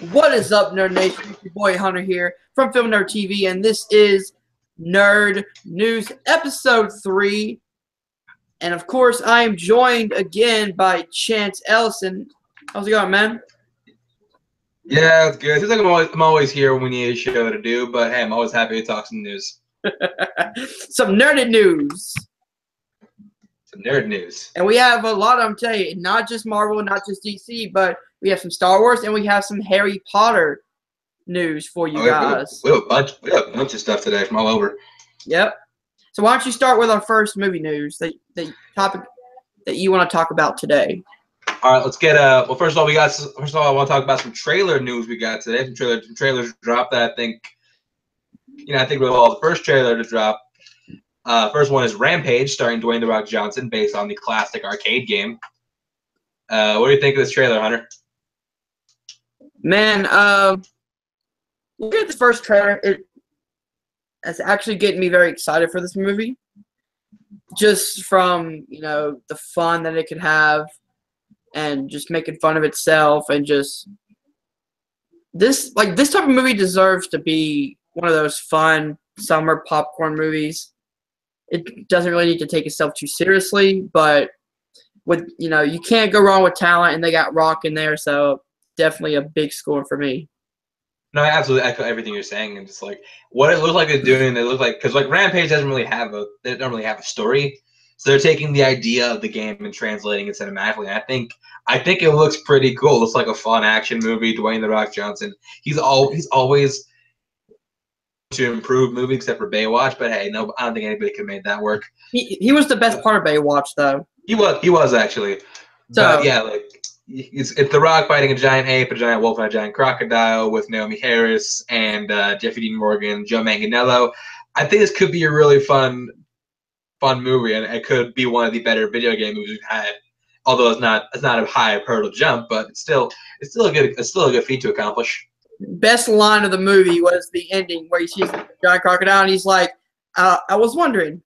What is up, Nerd Nation? It's your boy Hunter here from Film Nerd TV, and this is Nerd News Episode 3. And of course, I am joined again by Chance Ellison. How's it going, man? Yeah, it's good. Seems like I'm always, I'm always here when we need a show to do, but hey, I'm always happy to talk some news. Some nerded news. Some nerd news. And we have a lot I'm telling you, not just Marvel, not just DC, but we have some Star Wars and we have some Harry Potter news for you Oh, yeah, we have- guys. We have, a bunch, we have a bunch of stuff today from all over. Yep. So why don't you start with our first movie news, the, the topic that you want to talk about today? All right, let's get uh. Well, first of all, we got first of all, I want to talk about some trailer news we got today. Some trailer, some trailers dropped that I think, you know, I think we're all the first trailer to drop. Uh, first one is Rampage, starring Dwayne the Rock Johnson, based on the classic arcade game. Uh, what do you think of this trailer, Hunter? Man, um, look at the first trailer. It it's actually getting me very excited for this movie. Just from you know the fun that it could have, and just making fun of itself, and just this like this type of movie deserves to be one of those fun summer popcorn movies. It doesn't really need to take itself too seriously, but with you know you can't go wrong with talent, and they got Rock in there, so definitely a big score for me. No, I absolutely echo everything you're saying, and just like what it looks like they're doing. They look like because like Rampage doesn't really have a they don't really have a story, so they're taking the idea of the game and translating it cinematically. I think I think it looks pretty cool. It looks like a fun action movie. Dwayne the Rock Johnson. He's all he's always to improve movie except for Baywatch, but hey, no, I don't think anybody could make that work. He, he was the best part of Baywatch, though. He was he was actually, So- but yeah, like it's it's the Rock fighting a giant ape, a giant wolf, and a giant crocodile with Naomie Harris and uh, Jeffrey Dean Morgan, Joe Manganiello. I think this could be a really fun fun movie, and it could be one of the better video game movies we've had. Although it's not it's not a high hurdle jump, but it's still it's still a good it's still a good feat to accomplish. Best line of the movie was the ending where he sees the giant crocodile and he's like, uh, I was wondering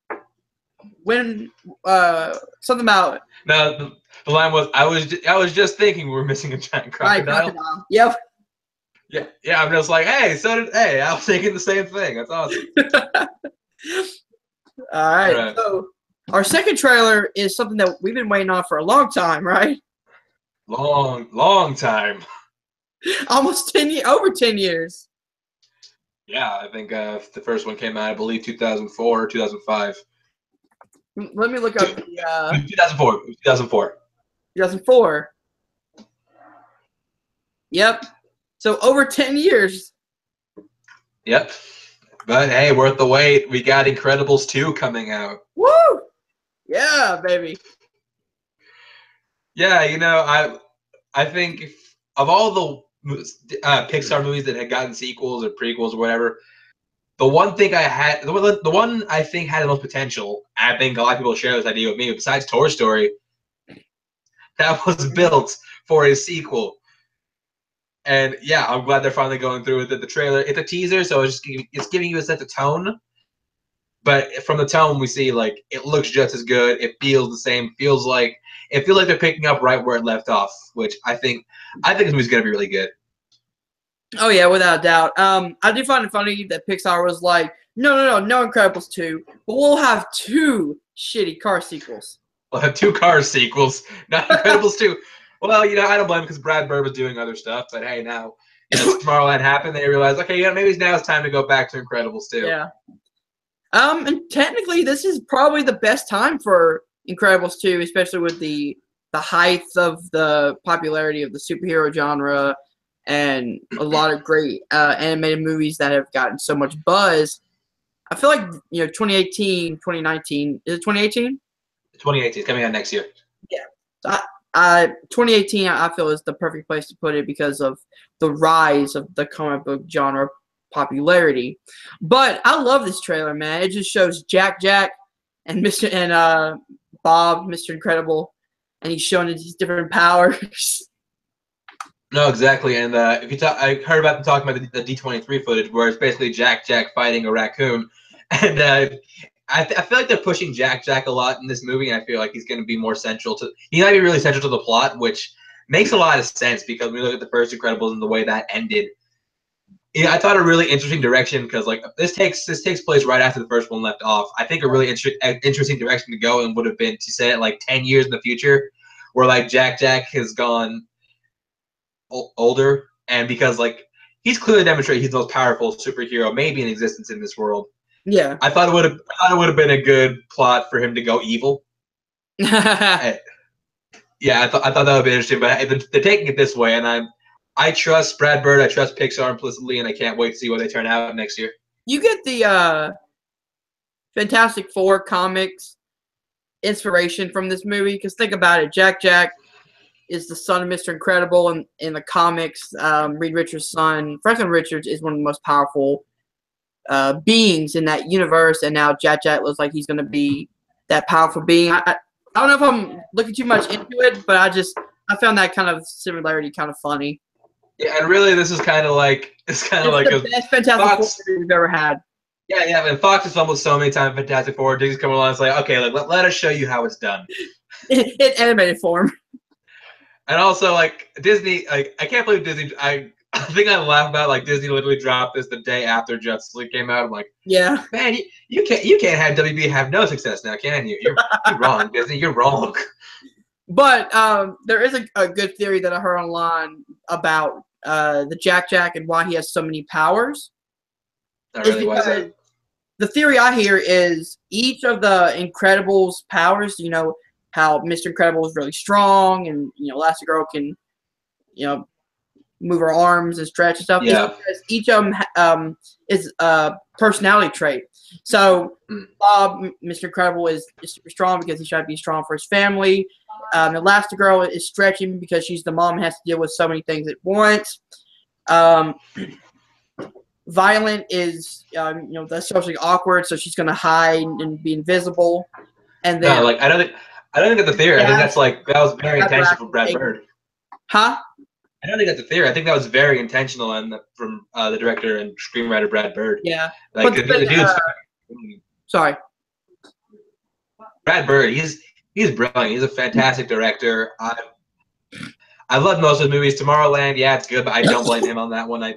when uh, something about Now the, the line was I was I was just thinking we were missing a giant crocodile. crocodile. Yep. Yeah, yeah. I'm just like, hey, so did hey. I was thinking the same thing. That's awesome. All right. Right. So our second trailer is something that we've been waiting on for a long time, right? Long, long time. Almost ten years, over ten years. Yeah, I think uh, the first one came out, I believe, 2004 or 2005. Let me look up the uh, 2004. 2004. 2004. Yep. So over 10 years. Yep. But hey, worth the wait. We got Incredibles 2 coming out. Woo! Yeah, baby. Yeah, you know, I I think if, of all the uh, Pixar movies that had gotten sequels or prequels or whatever, the one thing I had, the one, the one I think had the most potential, I think a lot of people share this idea with me, besides Toy Story, that was built for a sequel. And yeah, I'm glad they're finally going through with it. The trailer, it's a teaser, so it's just giving, it's giving you a sense of tone. But from the tone we see, like it looks just as good. It feels the same. Feels like it feels like they're picking up right where it left off, which I think I think this movie's gonna be really good. Oh, yeah, without a doubt. Um, I do find it funny that Pixar was like, no, no, no, no Incredibles 2, but we'll have two shitty car sequels. We'll have two Cars sequels, not Incredibles two. Well, you know I don't blame because Brad Bird was doing other stuff, but hey, now you know, Tomorrowland happened. They realized, okay, yeah, maybe now it's time to go back to Incredibles two. Yeah. Um, and technically, this is probably the best time for Incredibles 2, especially with the the height of the popularity of the superhero genre and a lot of great uh, animated movies that have gotten so much buzz. I feel like you know 2018, 2019 is it 2018? 2018 is coming out next year. Yeah, 2018 I I feel is the perfect place to put it because of the rise of the comic book genre popularity. But I love this trailer, man. It just shows Jack Jack and Mr. and uh Bob, Mr. Incredible, and he's showing his different powers. No, exactly. And uh, if you talk, I heard about them talking about the, the D23 footage, where it's basically Jack Jack fighting a raccoon, and uh, I, I feel like they're pushing Jack Jack a lot in this movie, and I feel like he's going to be more central to. He might be really central to the plot, which makes a lot of sense because when we look at the first Incredibles and the way that ended. Yeah, I thought a really interesting direction because like this takes this takes place right after the first one left off. I think a really inter- interesting direction to go and would have been to say it like ten years in the future, where like Jack Jack has gone older and because like he's clearly demonstrated he's the most powerful superhero maybe in existence in this world. Yeah. I thought it would have I thought it would have been a good plot for him to go evil. yeah. Yeah, I thought I thought that would be interesting, but they're, they're taking it this way, and I'm I trust Brad Bird, I trust Pixar implicitly, and I can't wait to see what they turn out next year. You get the uh, Fantastic Four comics inspiration from this movie because think about it. Jack Jack is the son of Mr. Incredible, and in the comics, um, Reed Richards' son, Franklin Richards, is one of the most powerful uh, beings in that universe, and now Jack Jack looks like he's going to be that powerful being. I, I, I don't know if I'm looking too much into it, but I just I found that kind of similarity kind of funny. Yeah, and really, this is kind of like it's kind of like the a best Fantastic Fox- Four we've ever had. yeah, yeah. And Fox has almost so many times Fantastic Four. Disney's coming along, it's like okay, like let, let us show you how it's done. in animated form. And also like Disney, like I can't believe Disney. I I think I laugh about like Disney literally dropped this the day after Justice League came out. I'm like, Yeah. man, you, you can't you can't have WB have no success now, can you? You're, you're wrong, Disney. You're wrong. But um, there is a, a good theory that I heard online about uh, the Jack Jack and why he has so many powers. It's really. Because that? The theory I hear is each of the Incredibles powers, you know, how Mr. Incredible is really strong and, you know, Elastigirl can, you know, move her arms and stretch and stuff. Yeah. because each of them um, is a personality trait. So Mm. Bob, Mr. Incredible, is, is super strong because he's trying to be strong for his family. Um, Elastigirl is stretching because she's the mom and has to deal with so many things at once. Um, Violet is, um, you know, that's socially awkward, so she's going to hide and be invisible. And then, No, like I don't think I don't think that's the theory. I think that's like that was very intentional from Brad right. Bird. huh? I don't think that's a theory. I think that was very intentional and from uh, the director and screenwriter Brad Bird. Yeah. Like But the, the- the dude's uh, Sorry. Brad Bird. He's he's brilliant. He's a fantastic director. I I love most of his movies. Tomorrowland, yeah, it's good, but I don't blame him on that one. I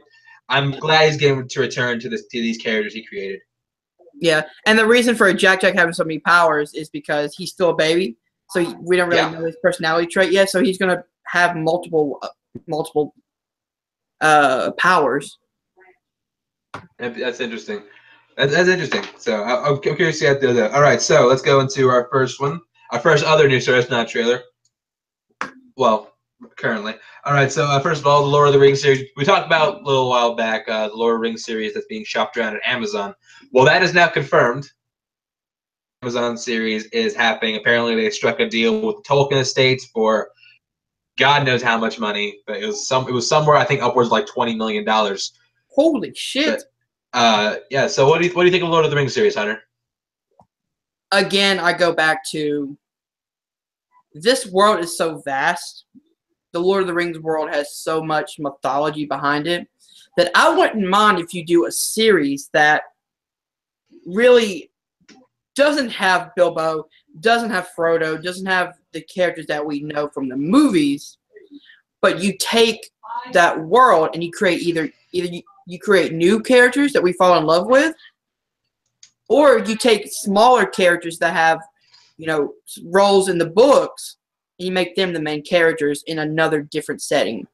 I'm glad he's getting to return to this to these characters he created. Yeah, and the reason for Jack Jack having so many powers is because he's still a baby, so we don't really Yeah. know his personality trait yet. So he's gonna have multiple, uh, multiple uh, powers. That's interesting. That's, that's interesting. So I, I'm curious to see how do that. All right, so let's go into our first one. Our first other new source, not trailer. Well, currently. All right, so uh, first of all, the Lord of the Rings series. We talked about a little while back uh, the Lord of the Rings series that's being shopped around at Amazon. Well, that is now confirmed. Amazon series is happening. Apparently, they struck a deal with the Tolkien Estates for God knows how much money, but it was some. It was somewhere I think upwards of like twenty million dollars. Holy shit! Uh, yeah. So what do you what do you think of Lord of the Rings series, Hunter? Again, I go back to this world is so vast. The Lord of the Rings world has so much mythology behind it that I wouldn't mind if you do a series that really doesn't have Bilbo, doesn't have Frodo, doesn't have the characters that we know from the movies, but you take that world and you create either either you, you create new characters that we fall in love with, or you take smaller characters that have, you know, roles in the books and you make them the main characters in another different setting.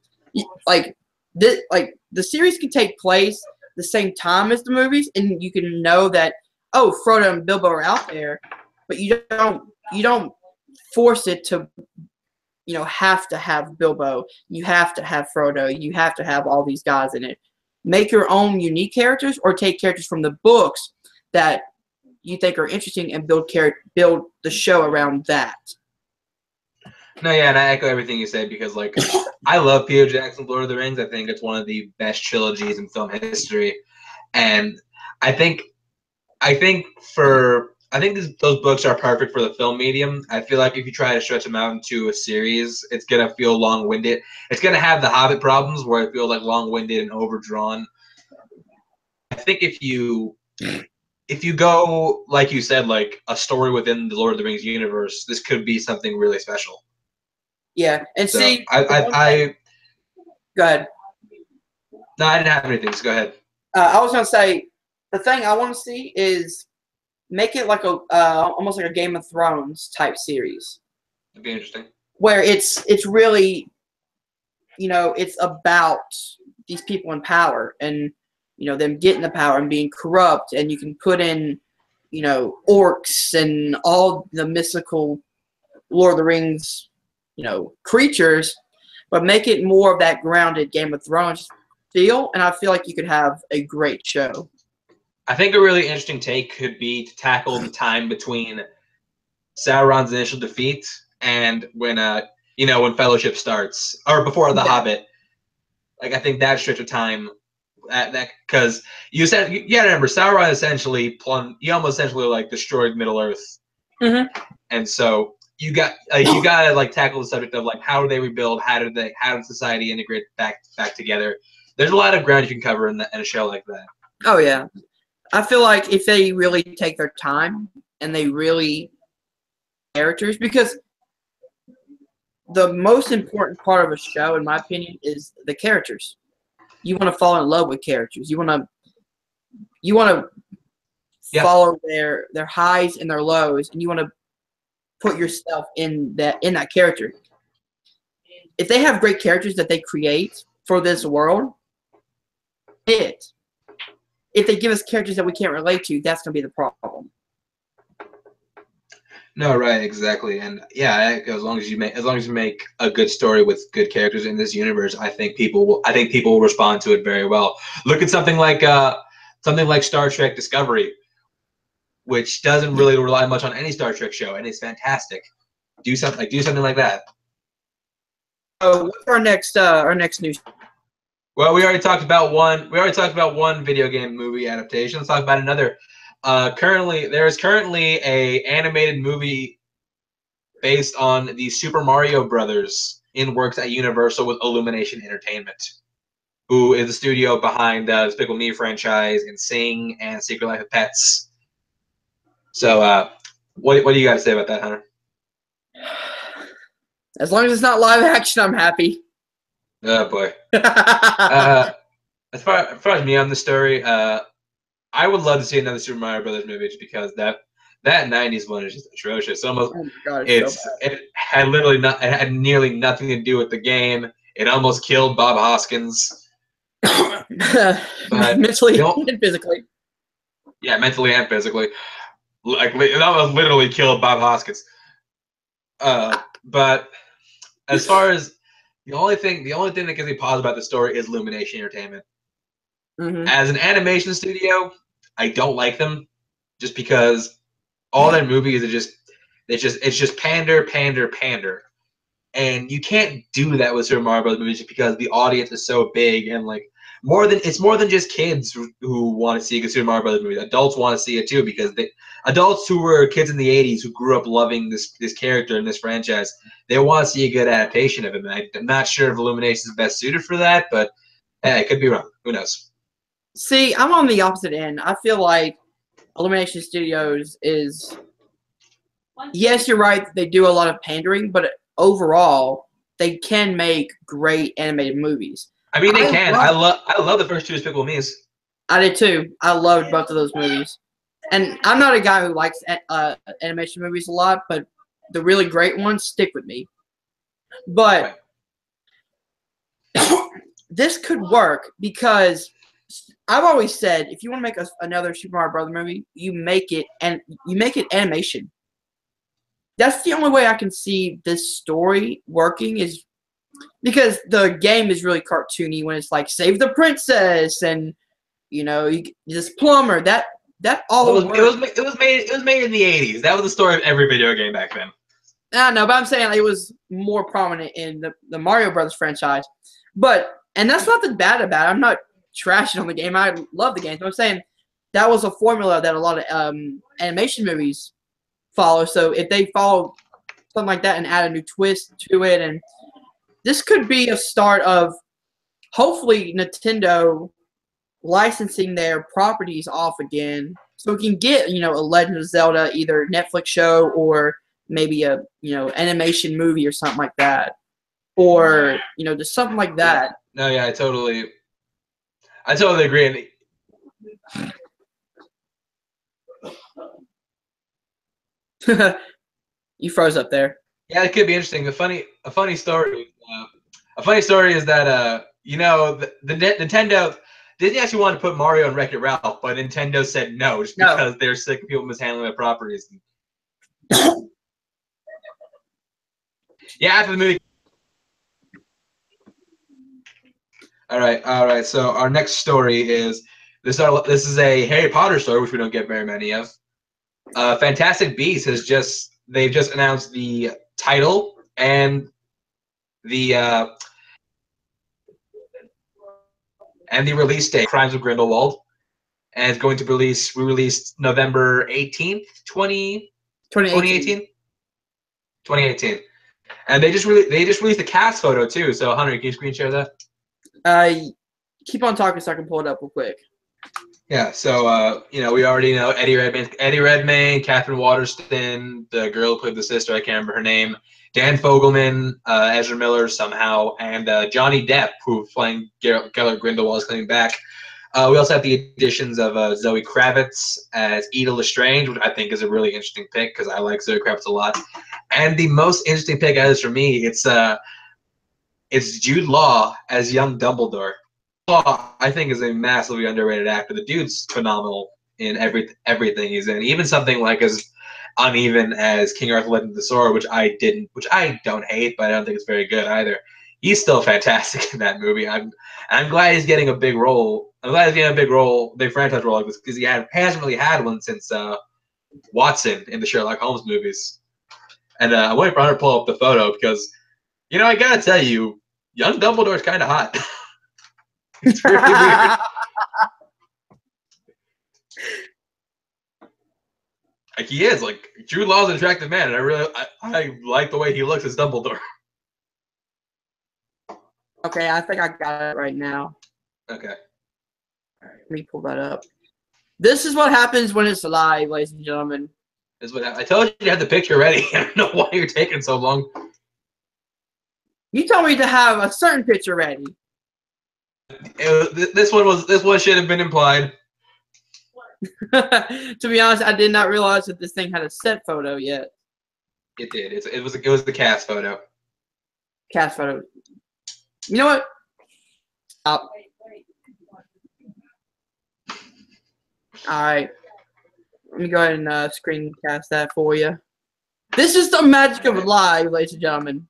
Like this, like the series can take place the same time as the movies, and you can know that oh, Frodo and Bilbo are out there, but you don't you don't force it to you know have to have Bilbo, you have to have Frodo, you have to have all these guys in it. Make your own unique characters, or take characters from the books that you think are interesting and build char- build the show around that. No, yeah, and I echo everything you said because like I love Peter Jackson's Lord of the Rings. I think it's one of the best trilogies in film history, and I think I think for I think this, those books are perfect for the film medium. I feel like if you try to stretch them out into a series, it's gonna feel long-winded. It's gonna have the Hobbit problems where it feels like long-winded and overdrawn. I think if you if you go like you said, like a story within the Lord of the Rings universe, this could be something really special. Yeah, and So see, I, I, I go ahead. no, I didn't have anything. So go ahead. Uh, I was gonna say the thing I want to see is make it like a uh, almost like a Game of Thrones type series It'd be interesting. where it's it's really you know it's about these people in power and you know them getting the power and being corrupt and you can put in you know orcs and all the mystical Lord of the Rings you know creatures but make it more of that grounded Game of Thrones feel and I feel like you could have a great show. I think a really interesting take could be to tackle the time between Sauron's initial defeat and when uh you know when Fellowship starts or before the Yeah. Hobbit. Like I think that stretch of time that that because you said you, gotta remember Sauron essentially plum he almost essentially like destroyed Middle Earth, Mhm. and so you got like you gotta like tackle the subject of like how do they rebuild how did they how did society integrate back back together. There's a lot of ground you can cover in, the, in a show like that. Oh yeah. I feel like if they really take their time and they really characters because the most important part of a show in my opinion is the characters. You want to fall in love with characters. You want to you want to Yeah. follow their their highs and their lows and you want to put yourself in that in that character. If they have great characters that they create for this world, it if they give us characters that we can't relate to, that's gonna be the problem. No, right, exactly, and yeah, as long as you make as long as you make a good story with good characters in this universe, I think people will. I think people will respond to it very well. Look at something like uh, something like Star Trek Discovery, which doesn't really rely much on any Star Trek show, and it's fantastic. Do something like do something like that. So what's our next uh our next news? Well, we already talked about one. We already talked about one video game movie adaptation. Let's talk about another. Uh, currently, there is currently a animated movie based on the Super Mario Brothers in works at Universal with Illumination Entertainment, who is the studio behind uh, Despicable Me franchise and Sing and Secret Life of Pets. So, uh, what what do you to say about that, Hunter? As long as it's not live action, I'm happy. Oh boy. uh, as far as far as me on the story, uh, I would love to see another Super Mario Brothers movie just because that that '90s one is just atrocious. Almost, oh god, it's, it's so it had literally not, it had nearly nothing to do with the game. It almost killed Bob Hoskins. mentally and physically. Yeah, mentally and physically. Like li- it almost literally killed Bob Hoskins. Uh, but as far as the only thing, the only thing that gives me pause about the story is Illumination Entertainment. hmm as an animation studio, I don't like them just because all their movies are just it's just it's just pander, pander, pander. And you can't do that with Super Mario Bros. movies just because the audience is so big and like more than it's more than just kids who, who want to see a Super Mario Bros. movie. Adults want to see it too because they adults who were kids in the '80s who grew up loving this this character and this franchise, they want to see a good adaptation of. And I, I'm not sure if Illumination is best suited for that, but hey, I could be wrong. Who knows? See, I'm on the opposite end. I feel like Illumination Studios is yes, you're right. They do a lot of pandering, but overall, they can make great animated movies. I mean, they I can. love- I love. I love the first two Despicable Me's. I did too. I loved both of those movies. And I'm not a guy who likes uh, animation movies a lot, but the really great ones stick with me. But this could work because I've always said if you want to make a, another Super Mario Brother movie, you make it and you make it animation. That's the only way I can see this story working is because the game is really cartoony when it's like save the princess and you know you, this plumber that that all It was, it was. It was made. It was made in the '80s. That was the story of every video game back then. I know, but I'm saying it was more prominent in the, the Mario Brothers franchise. But and that's nothing bad about it. I'm not trashing on the game. I love the game. I'm saying that was a formula that a lot of um, animation movies follow. So if they follow something like that and add a new twist to it, and this could be a start of hopefully Nintendo licensing their properties off again, so we can get you know a Legend of Zelda either Netflix show or maybe a you know animation movie or something like that. or you know just something like that. No, yeah, I totally, I totally agree. you froze up there. Yeah, it could be interesting. A funny, a funny story. Uh, a funny story is that uh, you know, the, the Nintendo Disney actually wanted to put Mario and Wreck It Ralph, but Nintendo said no, just No. because they're sick of people mishandling their properties. yeah, after the movie. All right, all right. So our next story is this. Are, this is a Harry Potter story, which we don't get very many of. Uh, Fantastic Beasts has just they've just announced the title and the uh, and the release date. Crimes of Grindelwald, and it's going to release. We released November eighteenth, twenty 2018. 2018 2018 and they just really they just released a cast photo too so hunter can you screen share that Uh, keep on talking so I can pull it up real quick. yeah so uh you know we already know eddie redmayne eddie redmayne katherine waterston the girl who played the sister i can't remember her name dan fogelman uh, ezra miller somehow and uh, johnny depp who playing Gellert grindelwald is coming back uh, we also have the additions of uh, Zoe Kravitz as Leta Lestrange, which I think is a really interesting pick because I like Zoe Kravitz a lot. And the most interesting pick this for me, it's uh, it's Jude Law as young Dumbledore. Law, I think, is a massively underrated actor. The dude's phenomenal in every everything he's in, even something like as uneven as King Arthur Legend of the Sword, which I didn't, which I don't hate, but I don't think it's very good either. He's still fantastic in that movie. I'm I'm glad he's getting a big role. I'm glad he's getting a big role, big franchise role like this, because he had, hasn't really had one since uh, Watson in the Sherlock Holmes movies. And uh, I waiting for Hunter to pull up the photo because, you know, I gotta tell you, young Dumbledore's kind of hot. it's weird. Like he is, like Jude Law's an attractive man, and I really, I, I like the way he looks as Dumbledore. Okay, I think I got it right now. Okay. All right, let me pull that up. This is what happens when it's live, ladies and gentlemen. This is what I told you you had the picture ready. I don't know why you're taking so long. You told me to have a certain picture ready. Was- this one was this one should have been implied. to be honest, I did not realize that this thing had a set photo yet. It did. It's, it was it was the cast photo. Cast photo. You know what? Stop. All right. Let me go ahead and uh, screencast that for you. This is the magic of live, ladies and gentlemen.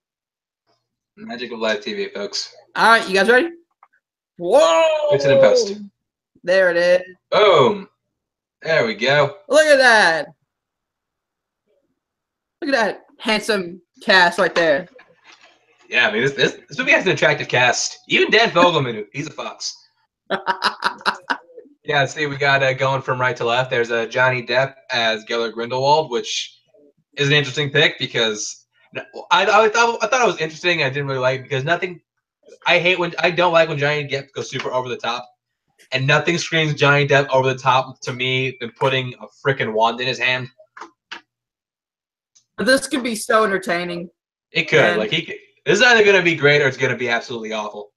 Magic of live TV, folks. All right, you guys ready? Whoa! Fix it in post. There it is. Boom. There we go. Look at that. Look at that handsome cast right there. Yeah, I mean this this, this movie has an attractive cast. Even Dan Fogelman, he's a fox. Yeah, see, we got uh, going from right to left. There's uh, Johnny Depp as Gellert Grindelwald, which is an interesting pick because I, I, thought, I thought it was interesting. I didn't really like it because nothing. I hate when I don't like when Johnny Depp goes super over the top, and nothing screams Johnny Depp over the top to me than putting a freaking wand in his hand. This could be so entertaining. It could And- like he. Could, this is either going to be great or it's going to be absolutely awful.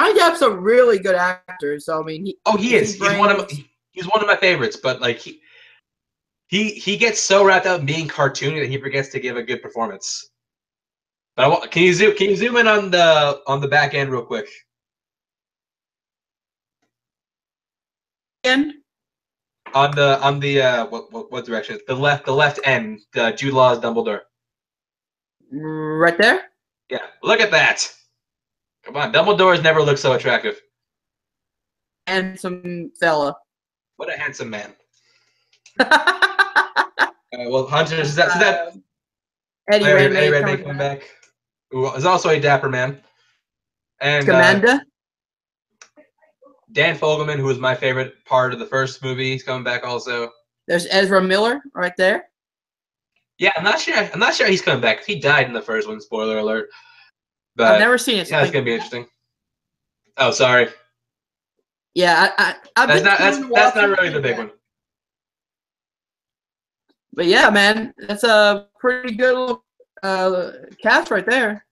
Johnny Depp's a really good actor, so I mean, he, Oh, he is. He He's one of my, he's one of my favorites. But like he he he gets so wrapped up in being cartoony that he forgets to give a good performance. But I want, can you zoom can you zoom in on the on the back end real quick? Again, On the on the uh what what, what direction? The left the left end. Uh, Jude Law's Dumbledore. right there. Yeah, look at that. Come on, Dumbledore's never looked so attractive. Handsome fella. What a handsome man. Uh, well, Hunter is that, is that Uh, Eddie Redmayne Eddie Redmayne coming coming back. back. Who is also a dapper man. And uh, Commander. Dan Fogelman, who was my favorite part of the first movie, he's coming back also. There's Ezra Miller right there. Yeah, I'm not sure. I'm not sure he's coming back. He died in the first one. Spoiler alert. But I've never seen it. so yeah, it's gonna be interesting. Oh, sorry. Yeah, I, I, I've not. That's that's not really the big one. But yeah, man, that's a pretty good little uh, cast right there.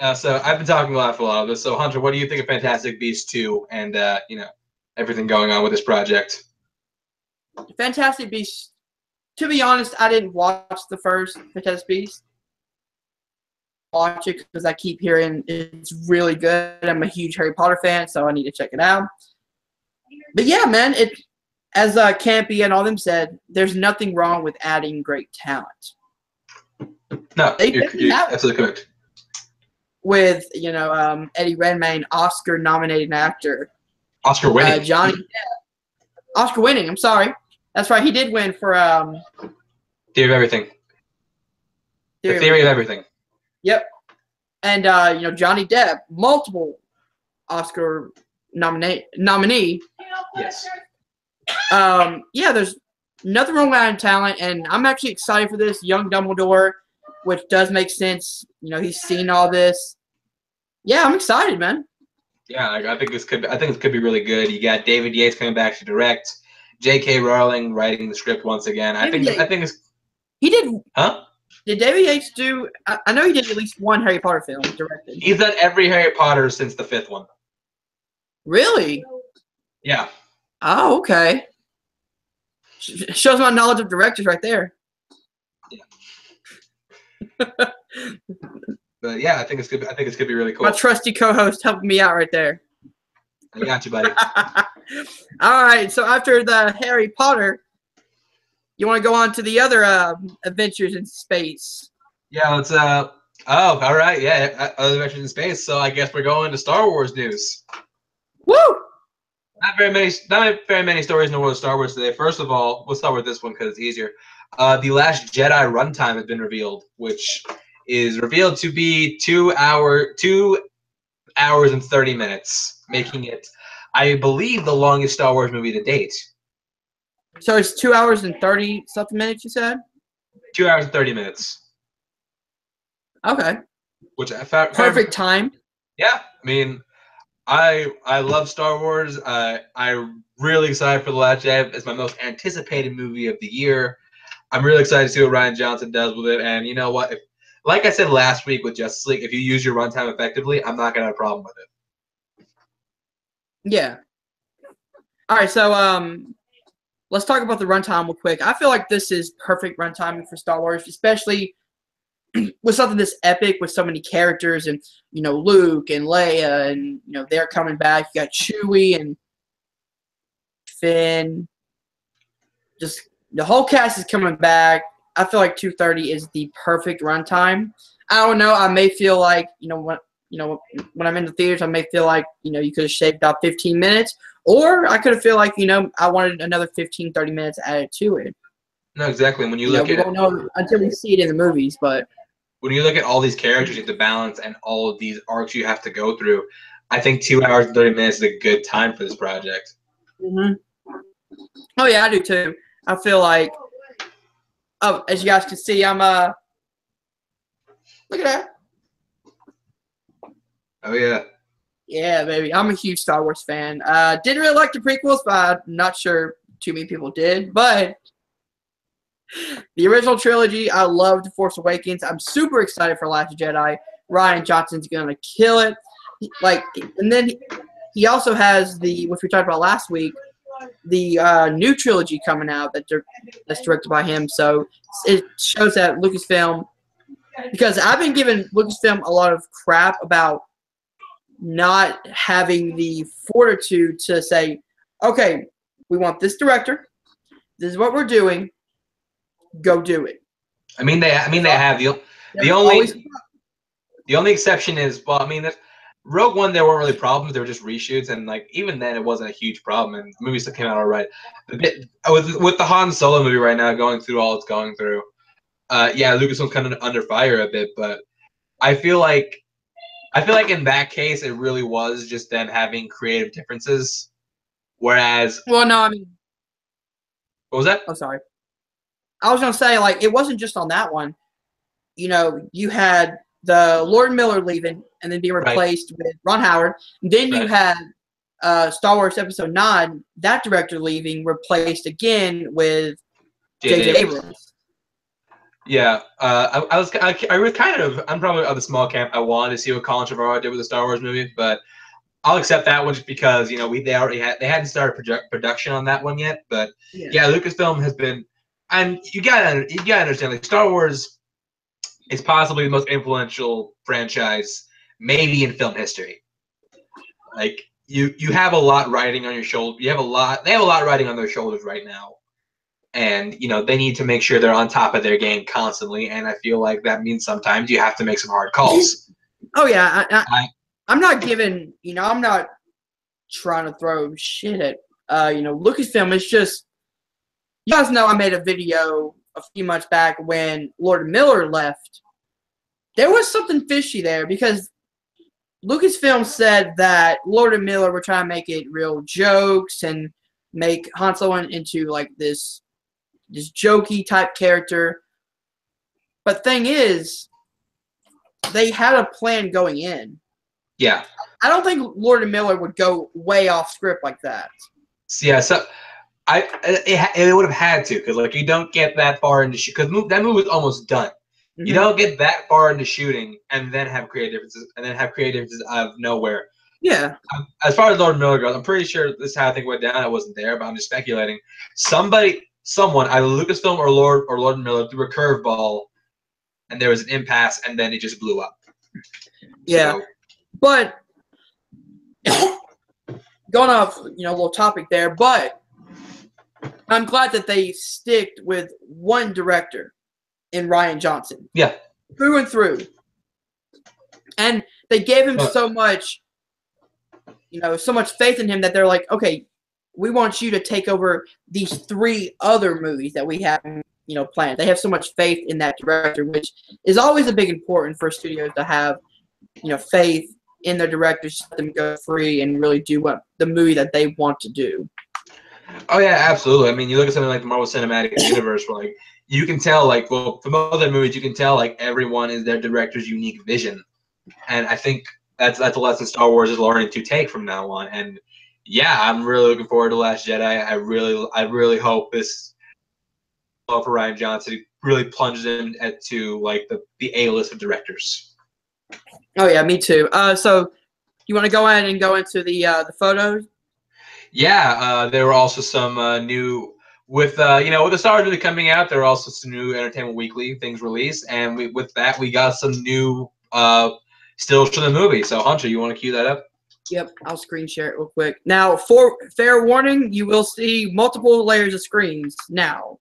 Uh, so I've been talking a lot for a lot of this. So Hunter, what do you think of Fantastic Beasts two and uh, you know everything going on with this project? Fantastic Beasts. To be honest, I didn't watch the first Fantastic Beasts. Watch it because I keep hearing it's really good. I'm a huge Harry Potter fan, so I need to check it out. But yeah, man, it as uh, Campy and all them said, there's nothing wrong with adding great talent. No, They- you're, you're absolutely correct. With you know um, Eddie Redmayne, Oscar-nominated actor, Oscar uh, winning. Johnny Depp, Oscar winning. I'm sorry, that's right. He did win for um, Theory of everything. Theory of theory of everything. Yep. And uh, you know, Johnny Depp, multiple Oscar nominate nominee. Yes. Um, yeah, there's nothing wrong with adding talent, and I'm actually excited for this young Dumbledore, which does make sense. You know, he's seen all this. Yeah, I'm excited, man. Yeah, I, I think this could. Be, I think this could be really good. You got David Yates coming back to direct. J.K. Rowling writing the script once again. I David think. I think it's. He did. Huh? Did David Yates do? I, I know he did at least one Harry Potter film directed. He's done every Harry Potter since the fifth one. Really? Yeah. Oh, okay. Shows my knowledge of directors right there. But yeah, I think it's good. I think it's gonna be really cool. My trusty co-host helping me out right there. I got you, buddy. All right. So after the Harry Potter, you want to go on to the other uh, adventures in space? Yeah, let's. Uh. Oh, all right. Yeah, uh, other adventures in space. So I guess we're going to Star Wars news. Woo! Not very many. Not very many stories in the world of Star Wars today. First of all, we'll start with this one because it's easier. Uh, the Last Jedi runtime has been revealed, which is revealed to be two hour, two hours and thirty minutes, making it, I believe, the longest Star Wars movie to date. So it's two hours and thirty something minutes. You said? Two hours and thirty minutes, Okay. which I found Perfect time. Yeah, I mean, I I love Star Wars. Uh, I I'm really excited for the Last Jedi. It's my most anticipated movie of the year. I'm really excited to see what Rian Johnson does with it. And you know what? If, like I said last week with Justice League, if you use your runtime effectively, I'm not gonna have a problem with it. Yeah. All right. So um, let's talk about the runtime real quick. I feel like this is perfect runtime for Star Wars, especially with something this epic with so many characters and you know Luke and Leia and you know they're coming back. You got Chewie and Finn. Just the whole cast is coming back. I feel like 230 is the perfect runtime. I don't know. I may feel like you know when you know when I'm in the theaters, I may feel like you know you could have shaved off 15 minutes, or I could have feel like you know I wanted another 15, 30 minutes added to it. No, exactly. When you You know, look we at don't know until we see it in the movies, but when you look at all these characters you have to balance and all of these arcs you have to go through, I think two hours and thirty minutes is a good time for this project. hmm Oh yeah, I do too. I feel like, oh, as you guys can see, I'm uh, look at that. Oh yeah. Yeah, baby, I'm a huge Star Wars fan. Uh, didn't really like the prequels, but I'm not sure too many people did. But the original trilogy, I loved Force Awakens. I'm super excited for Last Jedi. Rian Johnson's gonna kill it. Like, and then he also has the which we talked about last week, the uh, new trilogy coming out that that's directed by him. So it shows that Lucasfilm, because I've been giving Lucasfilm a lot of crap about not having the fortitude to say, okay, we want this director. This is what we're doing. Go do it. I mean they. I mean they have the. There's only- always- The only exception is, well, I mean, there's- Rogue One, there weren't really problems. They were just reshoots, and like even then, it wasn't a huge problem, and the movie still came out all right. Bit with with the Han Solo movie right now going through all it's going through, uh, yeah, Lucasfilm's kind of under fire a bit, but I feel like I feel like in that case, it really was just them having creative differences. Whereas, well, no, I mean, what was that? I'm sorry. I was gonna say like it wasn't just on that one. You know, you had the Lord Miller leaving and then being Right. replaced with Ron Howard. Then you had uh, Star Wars Episode Nine, that director leaving, replaced again with J.J. Abrams. Yeah, uh, I, I was I, I was kind of I'm probably of the small camp. I wanted to see what Colin Trevorrow did with the Star Wars movie, but I'll accept that one just because you know we they already had they hadn't started produ- production on that one yet. But Yeah. yeah, Lucasfilm has been, and you gotta you gotta understand like Star Wars is possibly the most influential franchise maybe in film history. Like you you have a lot riding on your shoulder. You have a lot. They have a lot riding on their shoulders right now and you know they need to make sure they're on top of their game constantly and i feel like that means sometimes you have to make some hard calls Oh yeah, I, I, I- I'm not giving. You know, I'm not trying to throw shit at. Uh, you know, Lucasfilm. It's just you guys know I made a video a few months back when Lord Miller left. There was something fishy there because Lucasfilm said that Lord and Miller were trying to make it real jokes and make Han Solo into like this this jokey type character. But thing is, they had a plan going in. yeah I don't think Lord and Miller would go way off script like that. yeah so i it, it would have had to because like you don't get that far into because that movie was almost done you Mhm. don't get that far into shooting and then have creative differences and then have creative differences out of nowhere Yeah. as far as Lord Miller goes, I'm pretty sure this is how I think went down. I wasn't there, but I'm just speculating. Somebody, someone, either Lucasfilm or Lord or Lord Miller threw a curveball, and there was an impasse, and then it just blew up. Yeah. So, But going off, you know, a little topic there, but I'm glad that they sticked with one director in Rian Johnson. Yeah. Through and through. And they gave him so much, you know, so much faith in him that they're like, okay, we want you to take over these three other movies that we have, you know, planned. They have so much faith in that director, which is always a big important for studios to have, you know, faith in their directors, let them go free and really do what the movie that they want to do. Oh yeah, absolutely. I mean, you look at something like the Marvel Cinematic Universe, where like you can tell, like, well, from other movies, you can tell like everyone is their director's unique vision, and I think that's that's a lesson Star Wars is learning to take from now on. And yeah, I'm really looking forward to Last Jedi. I really, I really hope this love for Rian Johnson really plunges him at, to like the the A list of directors. Oh yeah, me too. Uh, so you want to go ahead and go into the uh, the photos? Yeah, uh, there were also some uh, new with uh, you know with the Star Wars movie coming out. There are also some new Entertainment Weekly things released, and we, with that we got some new uh, stills from the movie. So Hunter, you want to cue that up? Yep, I'll screen share it real quick. Now, for fair warning, you will see multiple layers of screens now.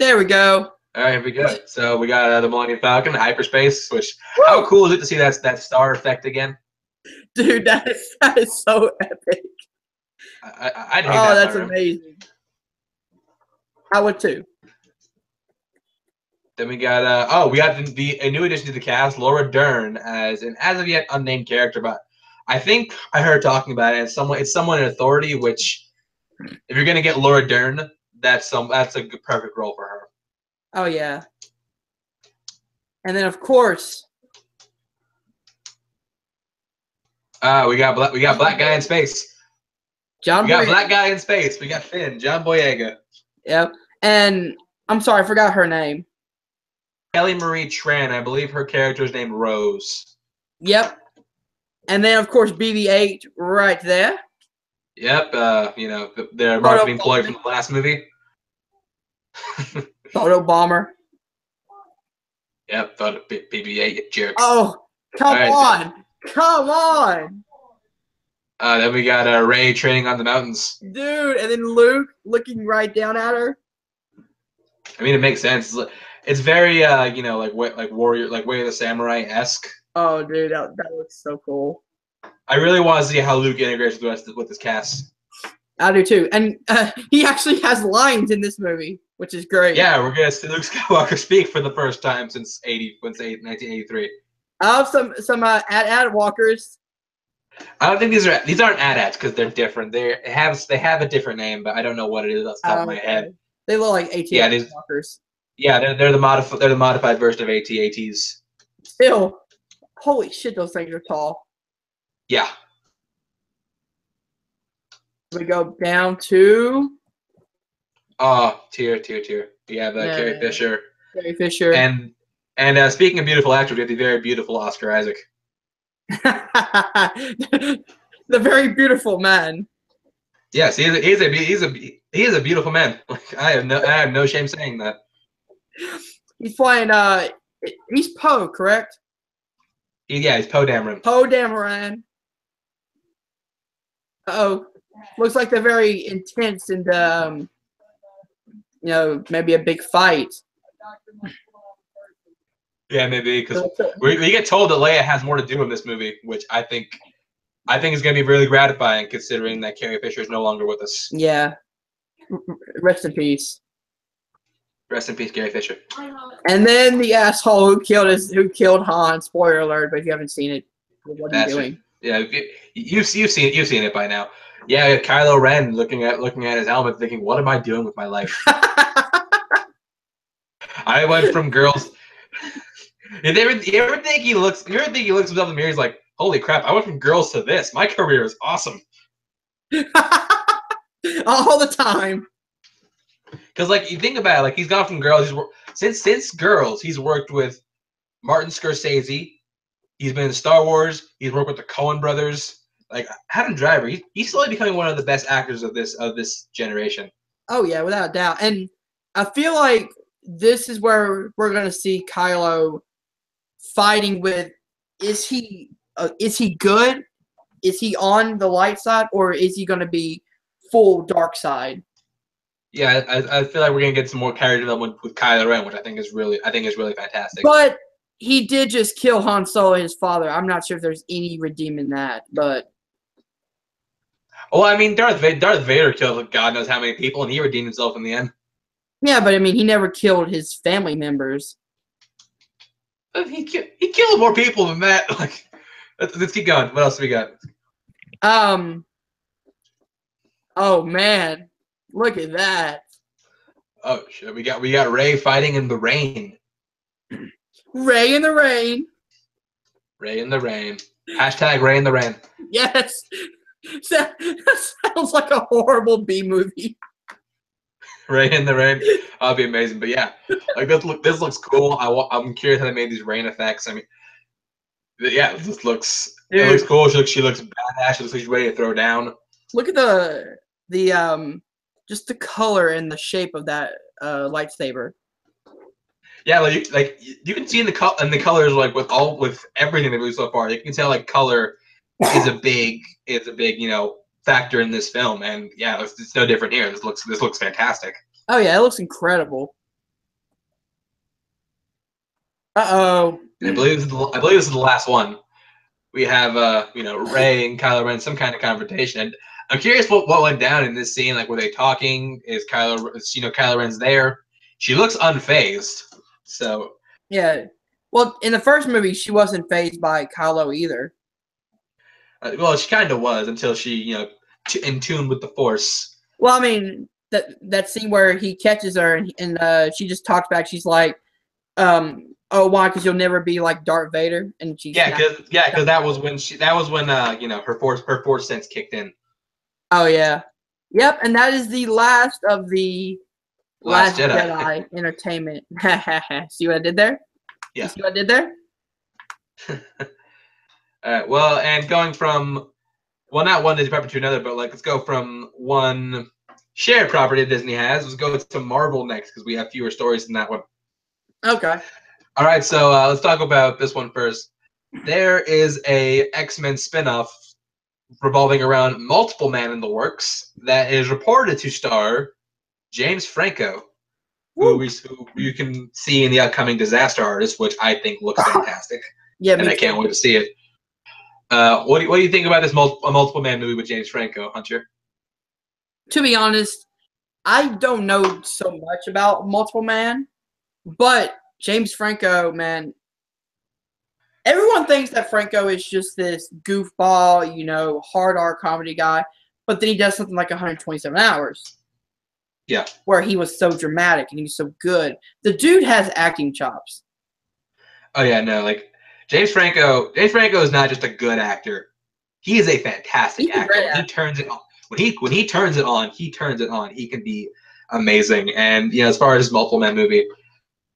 There we go. All right, here we go. So we got uh, the Millennium Falcon, hyperspace. Which how cool is it to see that that star effect again? Dude, that is, that is so epic. I, I, I'd hate Oh, that that's if I were him. amazing. I would too. Then we got uh oh we got the, the a new addition to the cast, Laura Dern as an as of yet unnamed character, but I think I heard talking about it. It's someone it's someone in authority, which if you're gonna get Laura Dern, that's some that's a good, perfect role for her. Oh yeah. And then of course, Uh we got black we got black guy in space. John We got Boyega. black guy in space. We got Finn, John Boyega, Yep. And I'm sorry, I forgot her name. Kelly Marie Tran. I believe her character is named Rose. Yep. And then of course BB-8 right there. Yep, uh, you know th- their marketing ploy from the last movie. Photo bomber. Yep, thought B- BB-8 you jerk. Oh, come All on. Come on. Uh, then we got uh, Rey training on the mountains. Dude, and then Luke looking right down at her. I mean, it makes sense. It's, very, uh, you know, like like warrior, like Way of the Samurai esque. Oh, dude, that, that looks so cool. I really want to see how Luke integrates with the rest of, with this cast. I do too. And uh, he actually has lines in this movie, which is great. Yeah, we're gonna see Luke Skywalker speak for the first time since eighty, since eight- 1983. I have some some uh, AT-AT walkers. I don't think these are these aren't AT-ATs because they're different. They have they have a different name, but I don't know what it is off the top of my head. They look like AT Yeah, is. walkers. Yeah, they're, they're the modified they're the modified version of AT-ATs. Still, holy shit, those things are tall. Yeah, We go down to oh, tier, tier, tier. We have uh, Yeah. Carrie Fisher, Carrie Fisher. and and uh, speaking of beautiful actors, we have the very beautiful Oscar Isaac. the very beautiful man. Yes, he's a, he's a he's a he is a beautiful man. Like I have no I have no shame saying that. He's playing. Uh, he's Poe, correct? Yeah, he's Poe Dameron. Poe Dameron. Oh, looks like they're very intense and um, you know, maybe a big fight. Yeah, maybe because we, we get told that Leia has more to do in this movie, which I think I think is going to be really gratifying considering that Carrie Fisher is no longer with us. Yeah. R- r- Rest in peace. Rest in peace, Carrie Fisher. And then the asshole who killed his who killed Han. Spoiler alert! But if you haven't seen it, what are you Bastard. doing? Yeah, you, you've you've seen you've seen it by now. Yeah, Kylo Ren looking at looking at his helmet, thinking, "What am I doing with my life?" I went from girls. You ever, you ever think he looks? You ever think he looks himself in the mirror? He's like, "Holy crap! I went from girls to this. My career is awesome." All the time. Because like you think about it, like he's gone from girls. He's since since girls, he's worked with Martin Scorsese. He's been in Star Wars. He's worked with the Coen Brothers. Like Adam Driver, he, he's slowly becoming one of the best actors of this of this generation. Oh yeah, without a doubt. And I feel like this is where we're gonna see Kylo fighting with. Is he? Uh, is he good? Is he on the light side, or is he gonna be full dark side? Yeah, I, I feel like we're gonna get some more character development with Kylo Ren, which I think is really I think is really fantastic. But he did just kill Han Solo, his father. I'm not sure if there's any redeeming that, but well, I mean, Darth Vader, Darth Vader killed God knows how many people, and he redeemed himself in the end. yeah, but I mean, he never killed his family members. He ki- he killed more people than that. Like, let's, let's keep going. What else do we got? Um. Oh man, look at that. Oh shit, we got we got Rey fighting in the rain. Rey in the rain. Rey in the rain. Hashtag Rey in the rain. Yes. That sounds like a horrible B movie. Rey in the rain. That'd be amazing. But yeah, like this look this looks cool. I I'm curious how they made these rain effects. I mean, yeah, this looks it looks cool. She looks she looks badass. She looks like she's ready to throw down. Look at the the um just the color and the shape of that uh lightsaber. Yeah, like you, like you can see in the co- in the colors like with all with everything they've so far. You can tell like color is a big is a big you know factor in this film, and yeah, it's, it's no different here. This looks this looks fantastic. Oh yeah, it looks incredible. Uh oh. I believe this is the, I believe this is the last one. We have uh you know Rey and Kylo Ren some kind of confrontation. And I'm curious what, what went down in this scene. Like were they talking? Is Kylo is, you know Kylo Ren's there? She looks unfazed. So Yeah. Well, in the first movie, she wasn't phased by Kylo either. Uh, well she kind of was until she you know t- in tune with the Force. Well, I mean that that scene where he catches her and, and uh, she just talks back. She's like, um, "Oh, why? Because you'll never be like Darth Vader." And she Yeah, because yeah, because that was when she that was when uh you know her force her force sense kicked in. Oh yeah. Yep, and that is the last of the Last Last, Jedi. Jedi. entertainment. see what I did there? Yeah. See what I did there? All right. Well, and going from well, not one Disney property to another, but like let's go from one shared property Disney has. Let's go to Marvel next because we have fewer stories than that one. Okay. All right. So uh, let's talk about this one first. There is a X Men spinoff revolving around multiple man in the works that is reported to star James Franco, who, we, who you can see in the upcoming Disaster Artist, which I think looks fantastic, Yeah, and I can't wait to see it. Uh, what do you, what do you think about this mul- a multiple man movie with James Franco, Hunter? to be honest, I don't know so much about Multiple Man, but James Franco, man, everyone thinks that Franco is just this goofball, you know, hard R comedy guy, but then he does something like 127 hours. Yeah. Where he was so dramatic and he's so good. The dude has acting chops. Oh yeah, no, like James Franco. James Franco is not just a good actor; he is a fantastic He's actor. When he turns it on. When he when he turns it on, he turns it on. He can be amazing. And you know, as far as multiple man movie,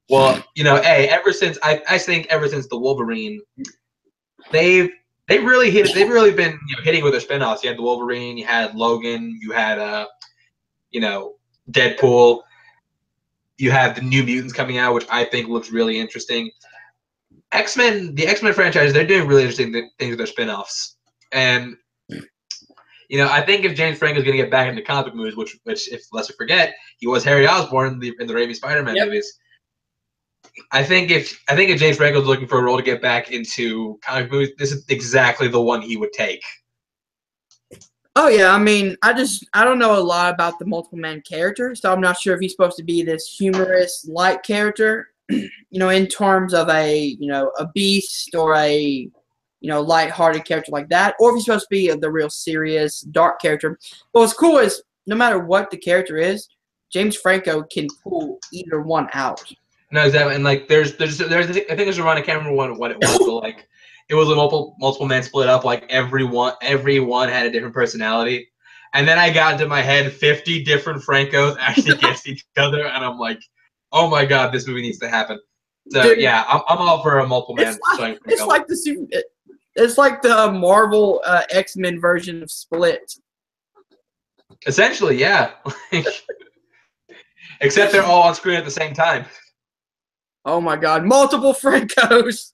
well, you know, hey, ever since I, I think ever since the Wolverine, they've they really hit. They've really been you know, hitting with their spinoffs. You had the Wolverine, you had Logan, you had uh, you know, Deadpool. You have the New Mutants coming out, which I think looks really interesting. X Men, the X Men franchise, they're doing really interesting th- things with their spinoffs, and you know, I think if James Franco is going to get back into comic movies, which, which, if let's forget, he was Harry Osborn in the in the Raimi Spider-Man Yep. movies. I think if I think if James Franco is looking for a role to get back into comic movies, this is exactly the one he would take. Oh yeah, I mean, I just I don't know a lot about the multiple man character, so I'm not sure if he's supposed to be this humorous light character, you know, in terms of a you know a beast or a you know light-hearted character like that, or if he's supposed to be the real serious dark character. But what's cool is no matter what the character is, James Franco can pull either one out. No, exactly. And like, there's, there's, there's, I think there's a run. I can't remember what, what it was, but like, it was a multiple, multiple men split up. Like everyone, everyone had a different personality. And then I got into my head 50 different Francos acting against each other, and I'm like, oh my god, this movie needs to happen. So Dude. yeah, I'm, I'm all for a multiple man. It's like, it's like the super, it- it's like the Marvel uh, X Men version of Split. essentially, yeah. Except they're all on screen at the same time. Oh my God, multiple Francos.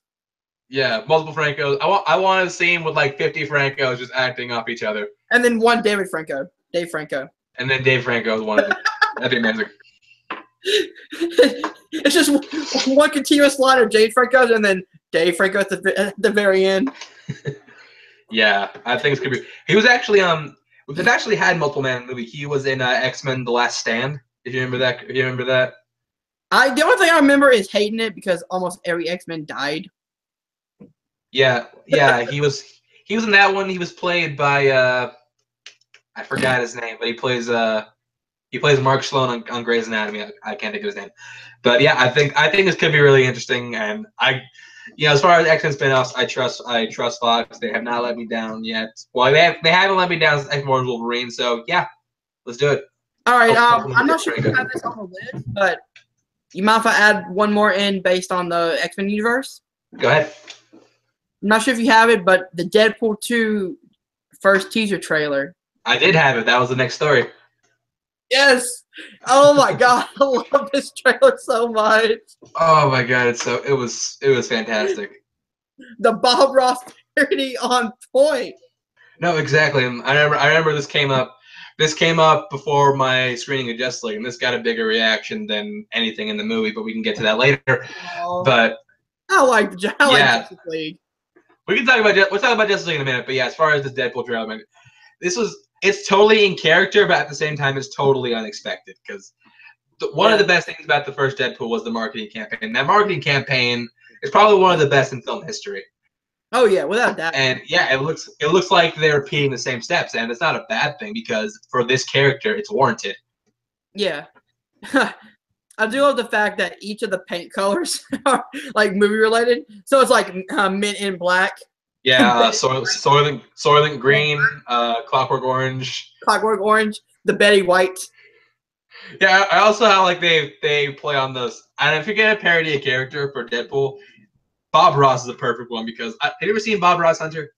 Yeah, multiple Francos. I want, I want a scene with like 50 Francos just acting off each other, And then one David Franco. Dave Franco. and then Dave Franco is one of them. That'd be amazing. It's just one continuous line of Dave Franco and then Dave Franco at the, at the very end. Yeah, I think it's gonna be. He was actually um. They've actually had multiple man movie. He was in uh, X Men: The Last Stand. If you remember that, if you remember that. I the only thing I remember is hating it because almost every X Men died. Yeah, yeah. He was he was in that one. He was played by uh, I forgot his name, but he plays uh, he plays Mark Sloan on, on Grey's Anatomy. I, I can't think of his name, but yeah, I think I think this could be really interesting. And I, you know, as far as X Men spinoffs, I trust I trust Fox. They have not let me down yet. Well, they have, they haven't let me down since X Men Wolverine. So yeah, let's do it. All right, Oh, um, I'm not sure if you have this on the list, but you mind if I add one more in based on the X Men universe? Go ahead. I'm not sure if you have it, but the Deadpool 2 first teaser trailer. I did have it. That was the next story. Yes. Oh my god, I love this trailer so much. Oh my god, it's so it was it was fantastic. The Bob Ross parody on point. No, exactly. I remember I remember this came up this came up before my screening of Justice League, and this got a bigger reaction than anything in the movie, but we can get to that later. Oh, But I like the I like Yeah. Justice League. we can talk about we'll talk about Justice League in a minute. But yeah, as far as this Deadpool trailer, this was it's totally in character, but at the same time, it's totally unexpected because one of the best things about the first Deadpool was the marketing campaign. That marketing campaign is probably one of the best in film history. Oh yeah, without that. And yeah, it looks it looks like they're repeating the same steps, and it's not a bad thing because for this character, it's warranted. Yeah. I do love the fact that each of the paint colors are like movie related. So it's like uh, mint in black, Yeah, uh, Soil, Soylent, Soylent Green, uh, Clockwork Orange. clockwork orange, the Betty White. Yeah, I also how like they they play on those. And if you're gonna parody a character for Deadpool, Bob Ross is the perfect one because I, have you ever seen Bob Ross Hunter?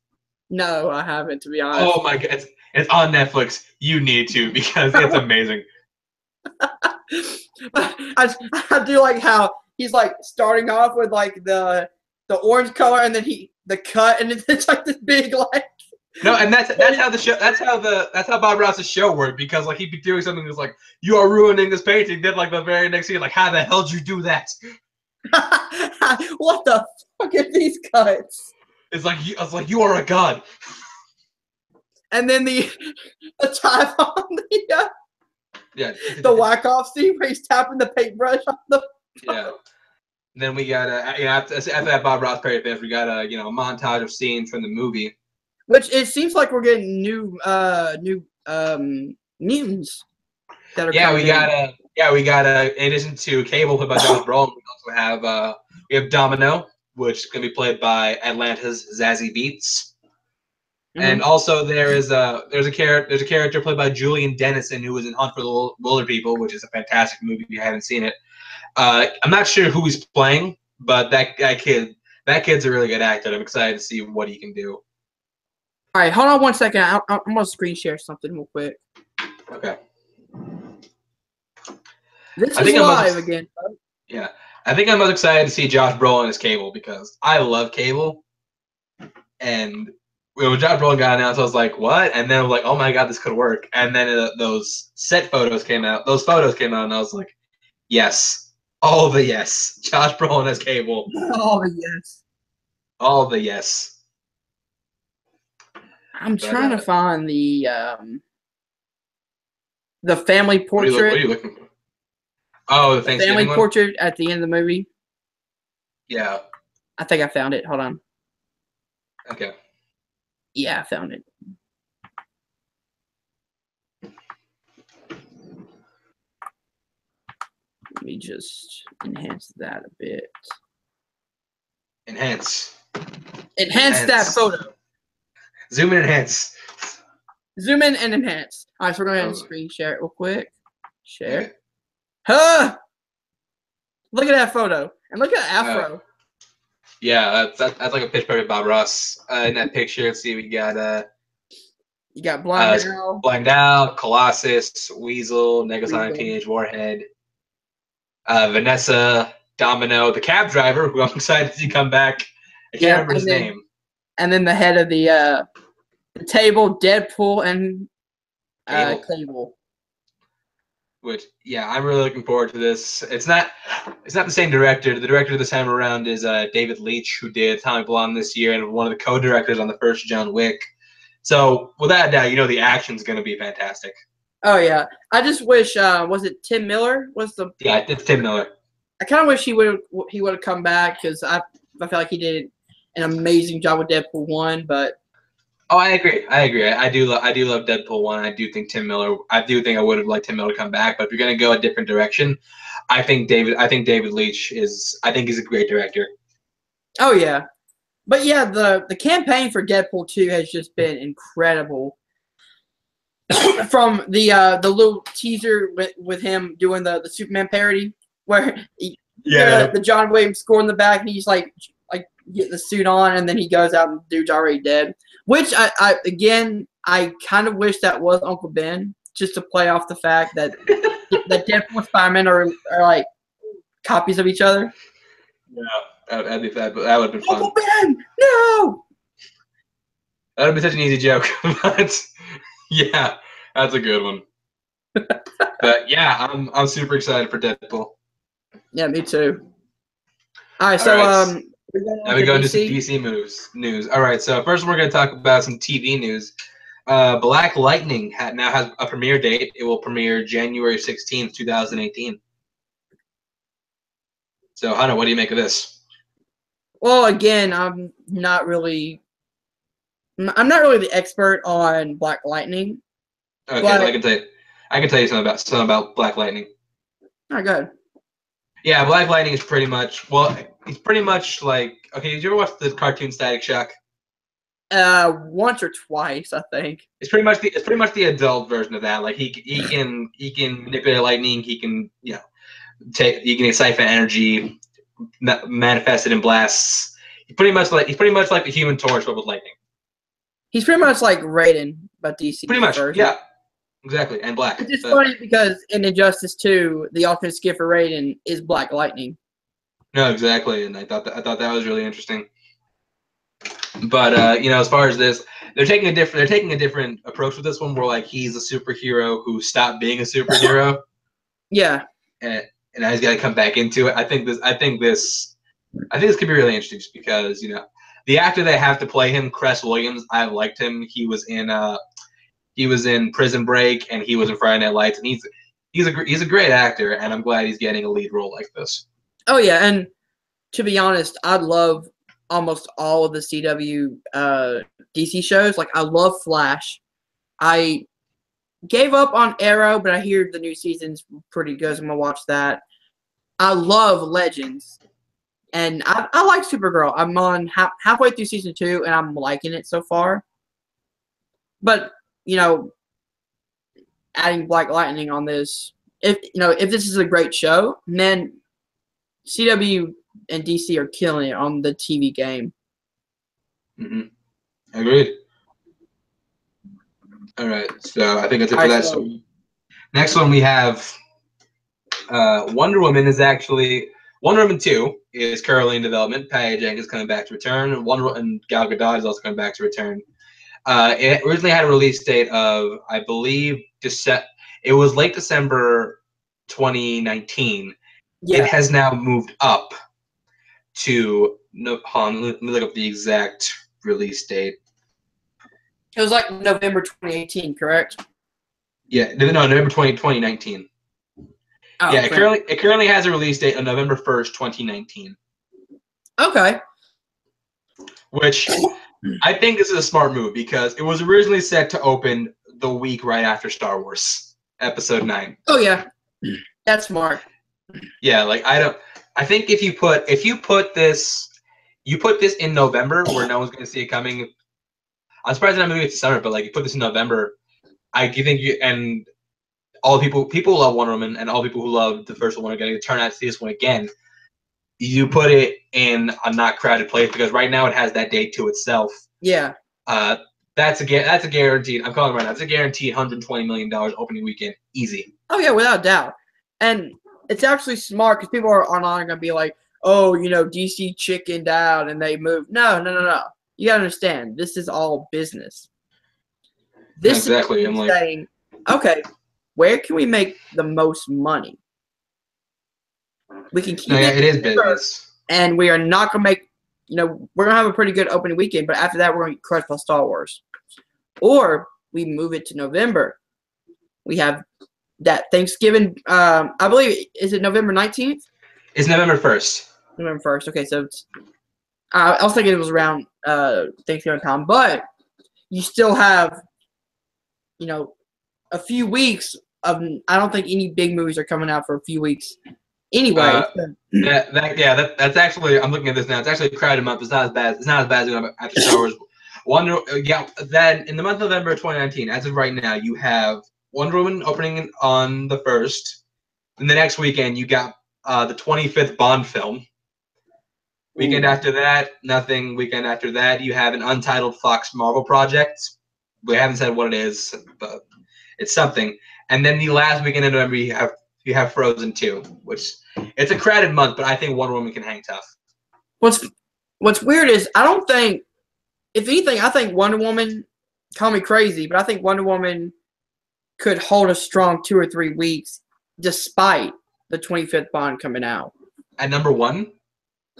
No, I haven't to be honest. Oh my god, it's, it's on Netflix. You need to because it's amazing. I, I do like how he's like starting off with like the the orange color and then he the cut and it's like this big like No, and that's that's how the show that's how the that's how Bob Ross's show worked because like he'd be doing something that's like you are ruining this painting. Then like the very next scene, like how the hell did you do that? what the fuck are these cuts? It's like you, I was like you are a god. And then the the time on the uh, Yeah. the whack off scene where he's tapping the paintbrush on the yeah. And then we got uh, you know after, after that Bob Ross parody finish, we got a you know a montage of scenes from the movie. which it seems like we're getting new uh new um mutants that are Yeah, we in. got a yeah we got a in addition to Cable played by Josh Brolin, we also have uh we have Domino, which is gonna be played by Atlanta's Zazie Beetz. And also there is a there's a character there's a character played by Julian Dennison who was in Hunt for the Wil- Wilder People, which is a fantastic movie if you haven't seen it. Uh, I'm not sure who he's playing, but that that kid that kid's a really good actor. I'm excited to see what he can do. All right, hold on one second. I, I'm gonna screen share something real quick. Okay. This I is think I'm live again. Yeah. I think I'm most excited to see Josh Brolin as Cable because I love Cable. And when Josh Brolin got announced, I was like, what? And then I was like, oh my God, this could work. And then uh, those set photos came out. Those photos came out, and I was like, yes. All the yes. Josh Brolin as Cable. All the yes. All the yes. I'm But, trying uh, to find the um the family What are, you, portrait. what are you looking for? Oh, the the family one? portrait at the end of the movie. Yeah. I think I found it. Hold on. Okay. Yeah, I found it. Let me just enhance that a bit. Enhance. Enhance that photo. Zoom and enhance. Zoom in and enhance. All right, so we're going to Oh. screen share it real quick. Share. Okay. Huh! Look at that photo. And look at Afro. Yeah, that's, that, that's like a pitch perfect Bob Ross. Uh, in that picture, let's see, we got uh, you got Blind uh, Arrow. Blind Al, Colossus, Weasel, Negasonic Teenage Warhead, uh, Vanessa, Domino, the cab driver, who I'm excited to see come back. I can't Yeah, remember his then- name. And then the head of the uh the table, Deadpool and uh Cable. Cable. Which, yeah, I'm really looking forward to this. It's not, it's not the same director. The director this time around is uh, David Leitch, who did Atomic Blonde this year, and one of the co-directors on the first John Wick. So, without a doubt, you know the action's going to be fantastic. Oh yeah. I just wish uh was it Tim Miller was the Yeah, it's Tim Miller. I kind of wish he would he would have come back because I I feel like he did an amazing job with Deadpool one, but Oh, I agree. I agree. I, I do. Lo- I do love Deadpool one. I do think Tim Miller. I do think I would have liked Tim Miller to come back. But if you're gonna go a different direction, I think David. I think David Leitch is. I think he's a great director. oh yeah, but yeah, the the campaign for Deadpool two has just been incredible. From the uh the little teaser with, with him doing the the Superman parody where he, the, the John Williams score in the back and he's like like getting the suit on and then he goes out and dude's already dead. Which I, I again I kind of wish that was Uncle Ben just to play off the fact that that Deadpool and Spider-Man are, are like copies of each other. Yeah, that, that'd be that. That would have been fun. Uncle Ben, no. That would be such an easy joke. but yeah, that's a good one. but yeah, I'm I'm super excited for Deadpool. Yeah, me too. All right, so right. um, Now we to go into some DC. DC moves news. All right, so first we're going to talk about some TV news. Uh, Black Lightning ha- now has a premiere date. It will premiere January sixteenth, two thousand eighteen. So, Hunter, what do you make of this? Well, again, I'm not really, I'm not really the expert on Black Lightning. Okay, Black- I can tell you, I can tell you something about something about Black Lightning. Oh, good. Yeah, Black Lightning is pretty much well, it's pretty much like okay. Did you ever watch the cartoon Static Shock? Uh, once or twice, I think. It's pretty much the it's pretty much the adult version of that. Like he he can he can manipulate lightning. He can you know take he can siphon energy, ma- manifest it in blasts. He's pretty much like he's pretty much like the Human Torch but with lightning. He's pretty much like Raiden, but DC. Pretty much, version. yeah, exactly. And black. It's just funny because in Injustice 2, the alternate skin for Raiden is Black Lightning. No, exactly. And I thought that I thought that was really interesting. But uh, you know, as far as this, they're taking a different they're taking a different approach with this one. Where like he's a superhero who stopped being a superhero. Yeah. and and now he's got to come back into it. I think this. I think this. I think this could be really interesting, just because you know the actor they have to play him, Cress Williams. I liked him. He was in. uh He was in Prison Break, and he was in Friday Night Lights, and he's he's a he's a great actor, and I'm glad he's getting a lead role like this. Oh, yeah. And to be honest, I love almost all of the CW uh, DC shows. Like, I love Flash. I gave up on Arrow, but I hear the new season's pretty good. So I'm to watch that. I love Legends. And I, I like Supergirl. I'm on half, halfway through season two, and I'm liking it so far. but you know, adding Black Lightning on this, if you know, if this is a great show, then CW and DC are killing it on the TV game. hmm Agreed. All right, so I think that's it for that. so- So next one we have uh, Wonder Woman is actually Wonder Woman two is currently in development. Patty Jenkins coming back to return. Wonder and Gal Gadot is also coming back to return. Uh, it originally had a release date of I believe Dece- It was late December 2019. Yeah, It has now moved up to no. Hold on, let me look up the exact release date. it was like November 2018, correct? Yeah, no, no, November 20, 2019. Oh, yeah, it currently it currently has a release date of November 1st, 2019. okay. Which I think this is a smart move because it was originally set to open the week right after Star Wars Episode 9. Oh yeah, that's smart. Yeah, like I don't I think if you put if you put this you put this in November where no one's gonna see it coming. I'm surprised that movie it's summer, but like you put this in November, I do think you and all the people people love Wonder Woman and all the people who love the first one are gonna turn out to see this one again. You put it in a not crowded place because right now it has that date to itself. Yeah, Uh that's a that's a guaranteed. I'm calling right now. That's a guaranteed 120 million dollars opening weekend, easy. Oh yeah, without doubt. And it's actually smart because people are, are not gonna be like, oh, you know, DC chickened out and they moved. No, no, no, no. You gotta understand, this is all business. This Exactly, is I'm like- saying, okay, where can we make the most money? We can keep No, it, it is business. and we are not gonna make. You know, we're gonna have a pretty good opening weekend, but after that, we're gonna crush crushed by Star Wars. Or we move it to November. We have that Thanksgiving. Um, I believe is it November nineteenth, It's November 1st. November first. Okay, so it's. Uh, I was thinking it was around uh, Thanksgiving time, but you still have, you know, a few weeks I don't think any big movies are coming out for a few weeks. Anyway, Uh, so- That, that yeah, that, that's actually I'm looking at this now. It's actually a crowded month. It's not as bad. It's not as bad as after Star Wars. Wonder uh, yeah. Then in the month of November 2019, as of right now, you have Wonder Woman opening on the first. And the next weekend, you got uh, the 25th Bond film. Weekend Ooh. after that, nothing. Weekend after that, you have an untitled Fox Marvel project. We haven't said what it is, but it's something. And then the last weekend in November, you have you have Frozen 2, which it's a crowded month, but I think Wonder Woman can hang tough. What's What's weird is I don't think, if anything, I think Wonder Woman. Call me crazy, but I think Wonder Woman could hold a strong two or three weeks, despite the 25th Bond coming out. At number one,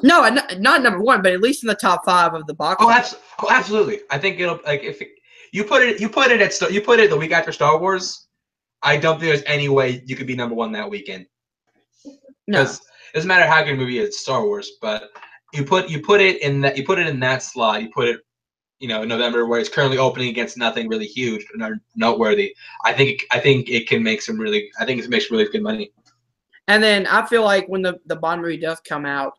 No, not, not number one, but at least in the top five of the box. oh, abs- oh absolutely. I think it'll like if it, you put it you put it at you put it the week after Star Wars. I don't think there's any way you could be number one that weekend. no. it doesn't matter how good a movie is, Star Wars, but you put you put it in that you put it in that slot. You put it, you know, in November where it's currently opening against nothing really huge or no- noteworthy. I think I think it can make some really I think it makes really good money. And then I feel like when the, the Bond movie does come out,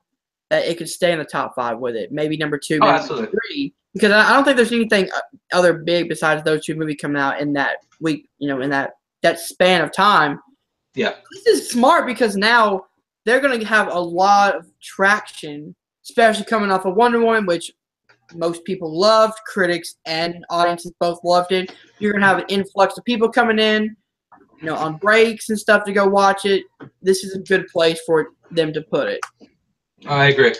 that it could stay in the top five with it. Maybe number two, maybe absolutely. number three. Because I I don't think there's anything uh, other big besides those two movies coming out in that week, you know, in that, that span of time. Yeah. This is smart because now they're going to have a lot of traction, especially coming off of Wonder Woman, which most people loved. Critics and audiences both loved it. You're going to have an influx of people coming in, you know, on breaks and stuff to go watch it. This is a good place for them to put it. I agree.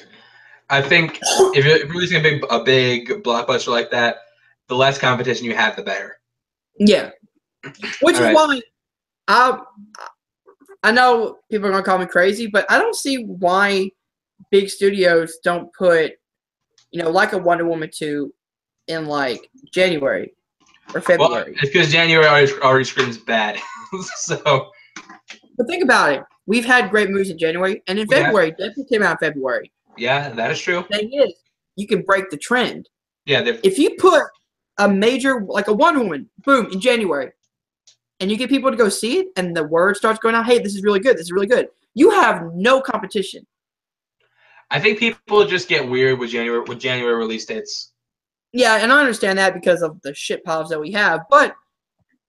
I think if you're, releasing a big a big blockbuster like that, the less competition you have, the better. Yeah. Which is All right. why I I know people are gonna call me crazy, but I don't see why big studios don't put, you know, like a Wonder Woman 2 in like January or Well, February. it's because January already, already screams bad. so but think about it. We've had great movies in January and in. February. Deadpool came out in February. yeah, that is true. thing is, you can break the trend. Yeah, If you put a major like a Wonder Woman, boom, in January, and you get people to go see it, and the word starts going out, hey, this is really good, this is really good. You have no competition. I think people just get weird with January with January release dates. Yeah, and I understand that because of the shit piles that we have, but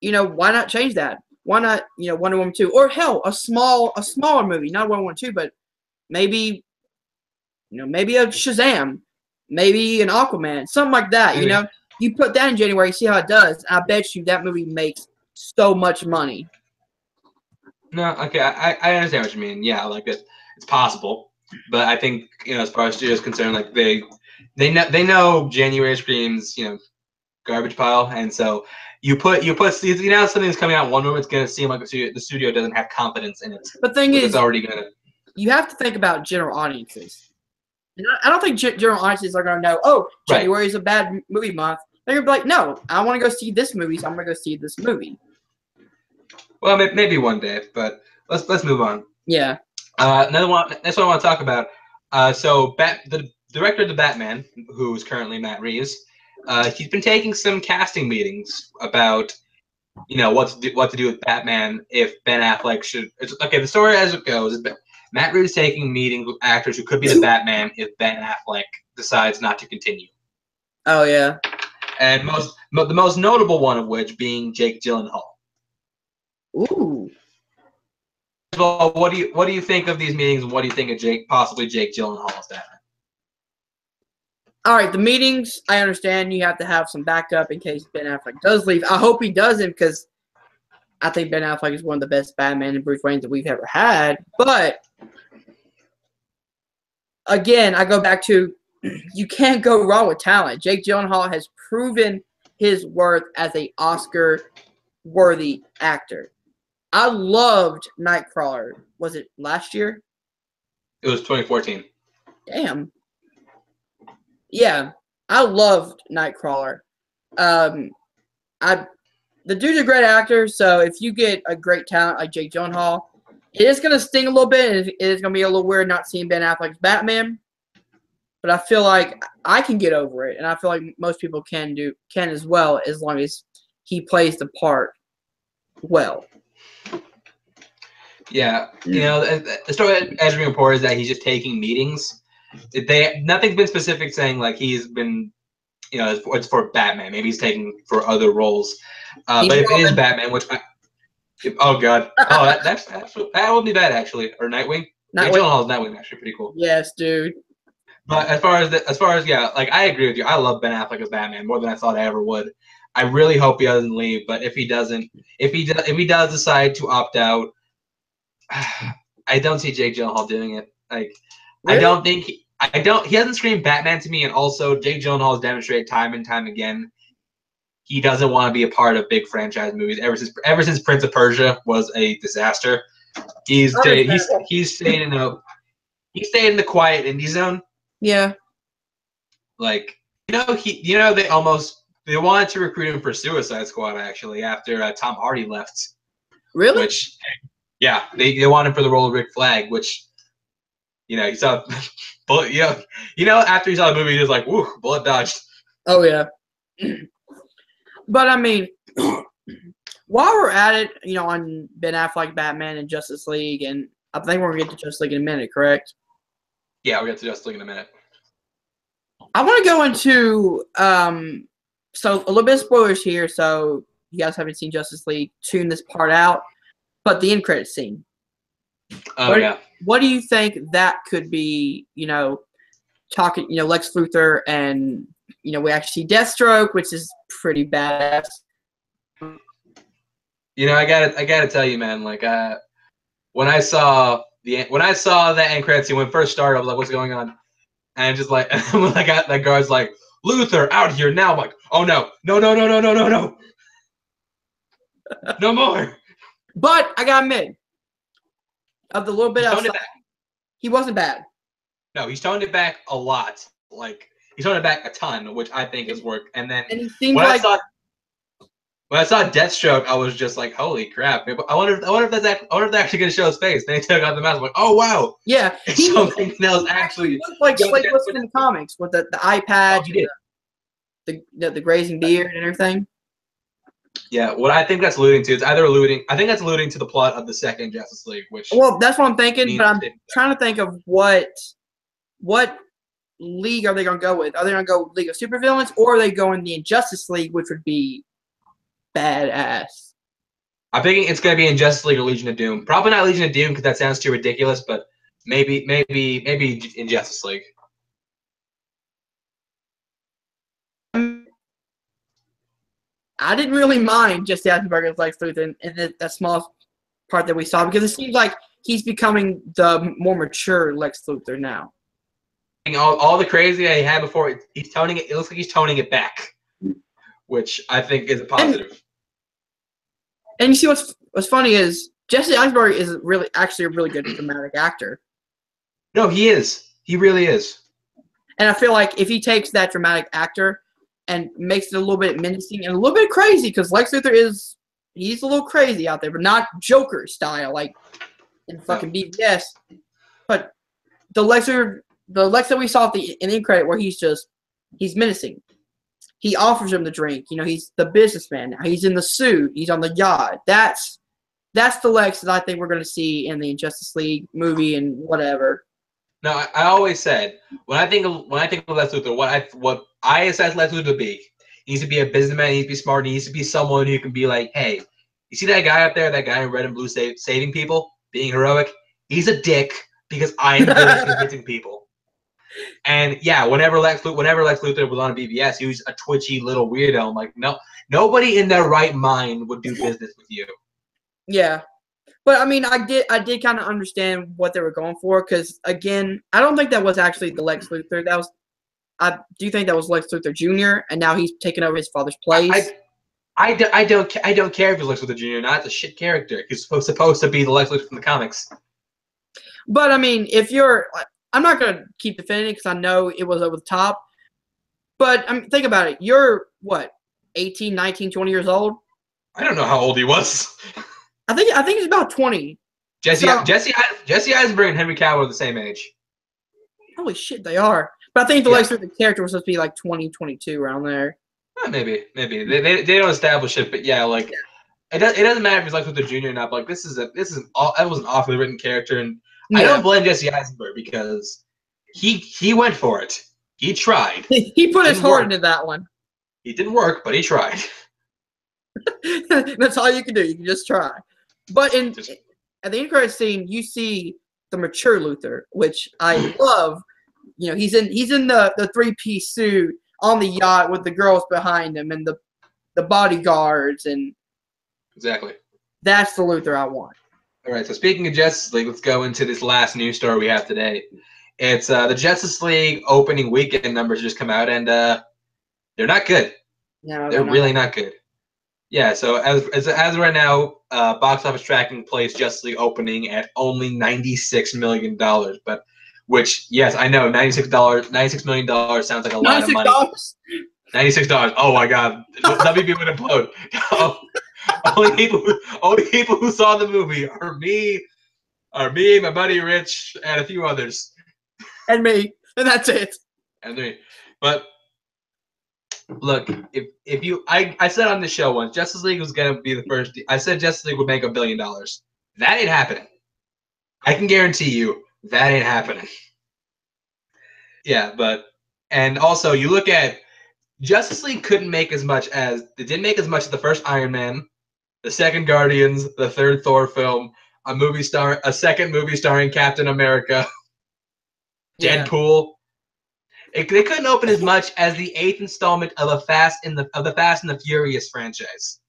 you know, why not change that? Why not, you know, Wonder Woman 2 or hell, a small a smaller movie, not Wonder Woman 2, but maybe you know, maybe a Shazam, maybe an Aquaman, something like that, you know? You put that in January, you see how it does. I bet you that movie makes so much money. No, okay, I, I understand what you mean. Yeah, like it, it's possible, but I think you know, as far as studios concerned, like they they know they know January screams you know garbage pile, and so you put you put you know something's coming out one moment, it's gonna seem like the studio, the studio doesn't have confidence in it. But thing is, it's already gonna. You have to think about general audiences. And I don't think general audiences are gonna know. Oh, January right. is a bad movie month. They're gonna be like, no, I want to go see this movie, so I'm gonna go see this movie. Well, maybe one day, but let's let's move on. Yeah. Uh, another one. That's what I want to talk about. Uh, so, Bat, the director of the Batman, who is currently Matt Reeves, uh, he's been taking some casting meetings about, you know, what to do, what to do with Batman if Ben Affleck should. okay, the story as it goes is Matt Reeves taking meetings with actors who could be the Batman if Ben Affleck decides not to continue. Oh yeah. And most the most notable one of which being Jake Gyllenhaal. Ooh. Well, what do you what do you think of these meetings, and what do you think of Jake possibly Jake Gyllenhaal's dad? All right, the meetings. I understand you have to have some backup in case Ben Affleck does leave. I hope he doesn't because I think Ben Affleck is one of the best Batman and Bruce Wayne that we've ever had. But again, I go back to you can't go wrong with talent. Jake Gyllenhaal has proven his worth as a Oscar worthy actor. I loved Nightcrawler. Was it last year? It was 2014. Damn. Yeah, I loved Nightcrawler. Um, I the dude's a great actor, so if you get a great talent like Jake Gyllenhaal, it is gonna sting a little bit. It is gonna be a little weird not seeing Ben Affleck's Batman. But I feel like I can get over it, and I feel like most people can do can as well, as long as he plays the part well. Yeah, you know, the story as we report is that he's just taking meetings. They nothing's been specific saying like he's been, you know, it's for, it's for Batman. Maybe he's taking for other roles. Uh, but if it is Batman, which I, oh god, oh that, that's, that's that would be bad actually, or Nightwing. Nightwing. Hall's Nightwing actually pretty cool. Yes, dude. But as far as the, as far as yeah, like I agree with you. I love Ben Affleck as Batman more than I thought I ever would. I really hope he doesn't leave, but if he doesn't, if he does, if he does decide to opt out, I don't see Jake Gyllenhaal doing it. Like, really? I don't think he, I don't. He hasn't screamed Batman to me, and also Jake Gyllenhaal has demonstrated time and time again he doesn't want to be a part of big franchise movies. Ever since ever since Prince of Persia was a disaster, he's he's he's staying in a he stayed in the quiet indie zone. Yeah. Like you know he you know they almost they wanted to recruit him for Suicide Squad actually after uh, Tom Hardy left. Really? Which yeah, they, they wanted him for the role of Rick Flag, which you know, he saw but you know you know after he saw the movie he was like, woo, bullet dodged. Oh yeah. but I mean while we're at it, you know, on Ben Affleck, Batman, and Justice League, and I think we're gonna get to Justice League in a minute, correct? Yeah, we'll get to Justice League in a minute. I want to go into um, so a little bit of spoilers here. So you guys haven't seen Justice League, tune this part out. But the end credit scene. Oh what, yeah. What do you think that could be? You know, talking. You know, Lex Luthor, and you know we actually see Deathstroke, which is pretty badass. You know, I got to I got to tell you, man. Like, uh, when I saw the when I saw that end credit scene when it first started, I was like, "What's going on?" And just like when I got that guard's like, "Luthor out here now!" I'm like, "Oh no, no, no, no, no, no, no, no, no more!" But I got mid of the little bit he outside. He wasn't bad. No, he's toned it back a lot. Like he's toned it back a ton, which I think is work. And then and when like I saw when I saw Deathstroke, I was just like, "Holy crap!" I wonder, if, I wonder if that's actually, I wonder if they're actually gonna show his face. Then he took out the mask. I'm like, "Oh wow!" Yeah, he something else actually like Slade Wilson in the comics with the, the patch, oh, the, the the grazing beard and everything. Yeah, what I think that's alluding to is either alluding. I think that's alluding to the plot of the second Justice League, which well, that's what I'm thinking. But I'm trying to think of what what league are they going to go with? Are they going to go League of Supervillains or are they going the Injustice League, which would be badass? I'm thinking it's going to be Injustice League or Legion of Doom. Probably not Legion of Doom because that sounds too ridiculous, but maybe, maybe, maybe Injustice League. I didn't really mind Jesse Eisenberg as Lex Luthor in, in the, that small part that we saw because it seems like he's becoming the more mature Lex Luthor now. All, all the crazy that he had before, he's toning it. It looks like he's toning it back, which I think is a positive. And, and you see what's what's funny is Jesse Eisenberg is really actually a really good dramatic actor. No, he is. He really is. And I feel like if he takes that dramatic actor and makes it a little bit menacing and a little bit crazy, because Lex Luthor is he's a little crazy out there, but not Joker style like in fucking BVS. But the Lex Luthor, the Lex that we saw at the in the end credit where he's just he's menacing. He offers him the drink. You know, he's the businessman now. He's in the suit. He's on the yacht. That's that's the Lex that I think we're going to see in the Injustice League movie and whatever. No, I, I, always said when I think of when I think of Lex Luthor, what I what I assess Lex Luthor to be, he needs to be a businessman. He needs to be smart. He needs to be someone who can be like, hey, you see that guy up there, that guy in red and blue save, saving people, being heroic. He's a dick because I am good at convincing people. And yeah, whenever Lex whenever Lex Luthor was on a BVS, he was a twitchy little weirdo. I'm like, no, nobody in their right mind would do business with you. Yeah, but I mean, I did I did kind of understand what they were going for because again, I don't think that was actually the Lex Luthor. That was I do think that was Lex Luthor Jr. and now he's taken over his father's place. I, I, do, I don't I don't care if he's Lex Luthor Jr. or not. It's a shit character. He's supposed, supposed to be the Lex Luthor from the comics. But I mean, if you're, I'm not gonna keep defending it because I know it was over the top. But I mean, think about it. You're what, 18, 19, 20 years old? I don't know how old he was. I think I think he's about 20. Jesse so, Jesse Jesse Eisenberg and Henry Cavill are the same age. Holy shit, they are. But I think the yeah. Luthor character was supposed to be like 20, 22 around there. Eh, maybe, maybe they, they, they don't establish it, but yeah, like yeah. it, does, it doesn't matter if he's like with the junior or not. But like this is a this is an that was an awfully written character, and yeah. I don't blame Jesse Eisenberg because he he went for it. He tried. he put his heart into that one. He didn't work, but he tried. That's all you can do. You can just try. But in just, at the end credit scene, you see the mature Luthor, which I love. You know, he's in he's in the the three piece suit on the yacht with the girls behind him and the the bodyguards and exactly. That's the Luthor I want. All right. So speaking of Justice League, let's go into this last news story we have today. It's uh, the Justice League opening weekend numbers just come out, and uh, they're not good. No, they're, they're really not. not good. Yeah. So as as, as right now, uh, box office tracking plays Justice League opening at only ninety six million dollars, but which yes, I know ninety six dollars, ninety six million dollars sounds like a lot of money. Ninety six dollars. Oh my god, WB would implode. Oh, only people, who, only people who saw the movie are me, are me, my buddy Rich, and a few others. And me, and that's it. And me, but look, if if you, I I said on the show once, Justice League was gonna be the first. I said Justice League would make a billion dollars. That ain't happening. I can guarantee you that ain't happening. Yeah, but and also you look at Justice League couldn't make as much as they didn't make as much as the first Iron Man, the second Guardians, the third Thor film, a movie star, a second movie starring Captain America, yeah. Deadpool. It, they couldn't open as much as the eighth installment of a Fast in the of the Fast and the Furious franchise.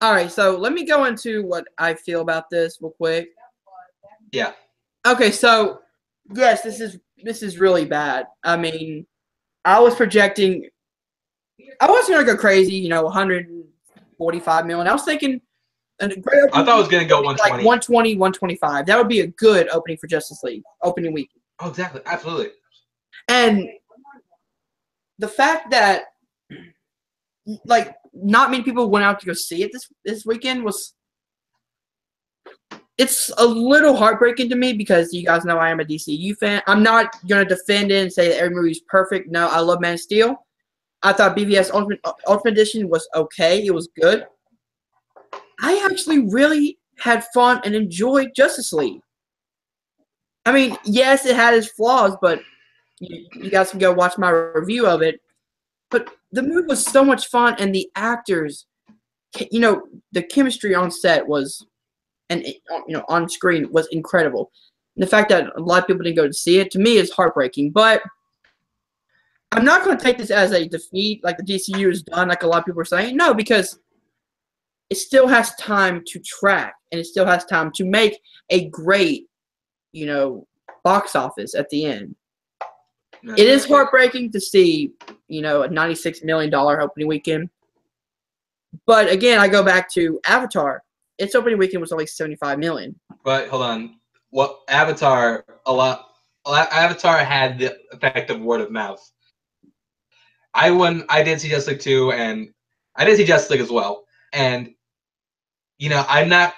All right, so let me go into what I feel about this real quick. Yeah. Okay, so yes, this is this is really bad. I mean, I was projecting. I wasn't gonna go crazy, you know, 145 million. I was thinking. I thought I was gonna go 120. Like 120, 125. That would be a good opening for Justice League opening week. Oh, exactly, absolutely. And the fact that, like, not many people went out to go see it this this weekend was it's a little heartbreaking to me because you guys know I am a DCU fan. I'm not gonna defend it and say that every is perfect. No, I love Man of Steel. I thought BVS Ultimate, uh, Ultimate Edition was okay. It was good. I actually really had fun and enjoyed Justice League. I mean, yes, it had its flaws, but you, you guys can go watch my review of it. But the movie was so much fun, and the actors, you know, the chemistry on set was, and eh, it- you know, on screen was incredible. And the fact that a lot of people didn't go to see it to me is heartbreaking. But I'm not going to take this as a defeat, like the DCU is done, like a lot of people are saying. No, because it still has time to track, and it still has time to make a great, you know, box office at the end. It is heartbreaking to see, you know, a $96 million opening weekend. But again, I go back to Avatar. Its opening weekend was only 75 million. But hold on, what Avatar a lot? Avatar had the effect of word of mouth. I went. I did see Justice League two, and I did see Justice League as well. And you know, I'm not.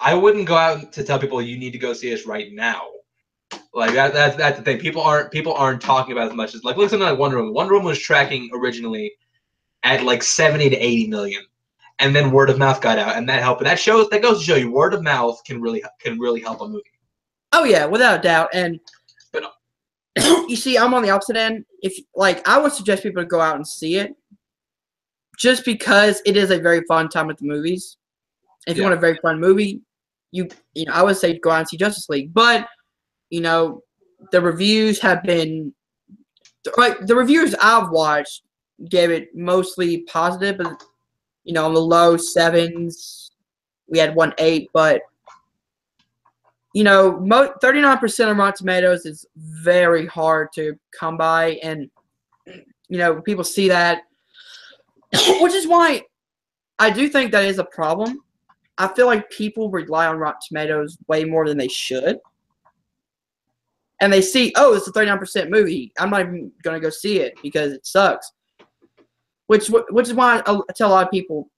I wouldn't go out to tell people you need to go see this right now. Like that. That's that's the thing. People aren't people aren't talking about as much as like look something like Wonder Woman. Wonder Woman was tracking originally at like 70 to 80 million and then word of mouth got out and that helped and that shows that goes to show you word of mouth can really can really help a movie Oh yeah, without a doubt. And But- you see, I'm on the opposite end. If like, I would suggest people to go out and see it, just because it is a very fun time at the movies. If you want a very fun movie, you you know, I would say go out and see Justice League. But you know, the reviews have been like the reviews I've watched gave it mostly positive, but you know, on the low sevens, we had one eight, but you know, 39% of Rotten Tomatoes is very hard to come by. And, you know, people see that, which is why I do think that is a problem. I feel like people rely on Rotten Tomatoes way more than they should. And they see, oh, it's a 39% movie. I'm not even to go see it because it sucks. Which, which is why I tell a lot of people,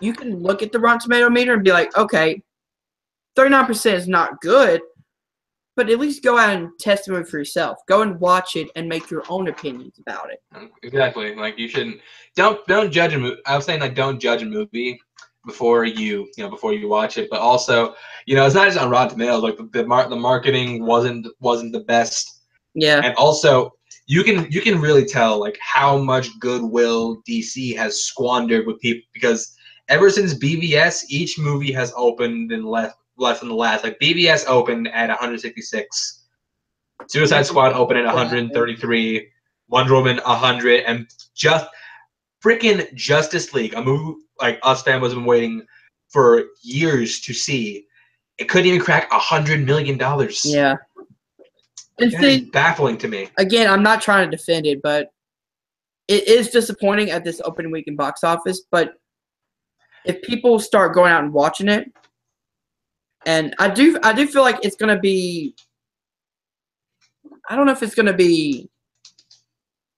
you can look at the Rotten Tomato meter and be like, okay, 39% is not good, but at least go out and test the movie for yourself. Go and watch it and make your own opinions about it. exactly like you shouldn't don't don't judge a movie i was saying like don't judge a movie before you you know before you watch it but also you know it's not just on rotten tomatoes like the the, mar- the marketing wasn't wasn't the best Yeah. and also you can you can really tell like how much goodwill dc has squandered with people because ever since BVS each movie has opened in less less than the last like BVS opened at 166 suicide squad opened at 133 wonder woman 100 and just freaking justice league a movie like us fans have been waiting for years to see. It couldn't even crack a hundred million dollars. Yeah. And that is see, baffling to me again, I'm not trying to defend it, but it is disappointing at this opening weekend box office. But if people start going out and watching it, and I do, I do feel like it's gonna be. I don't know if it's gonna be,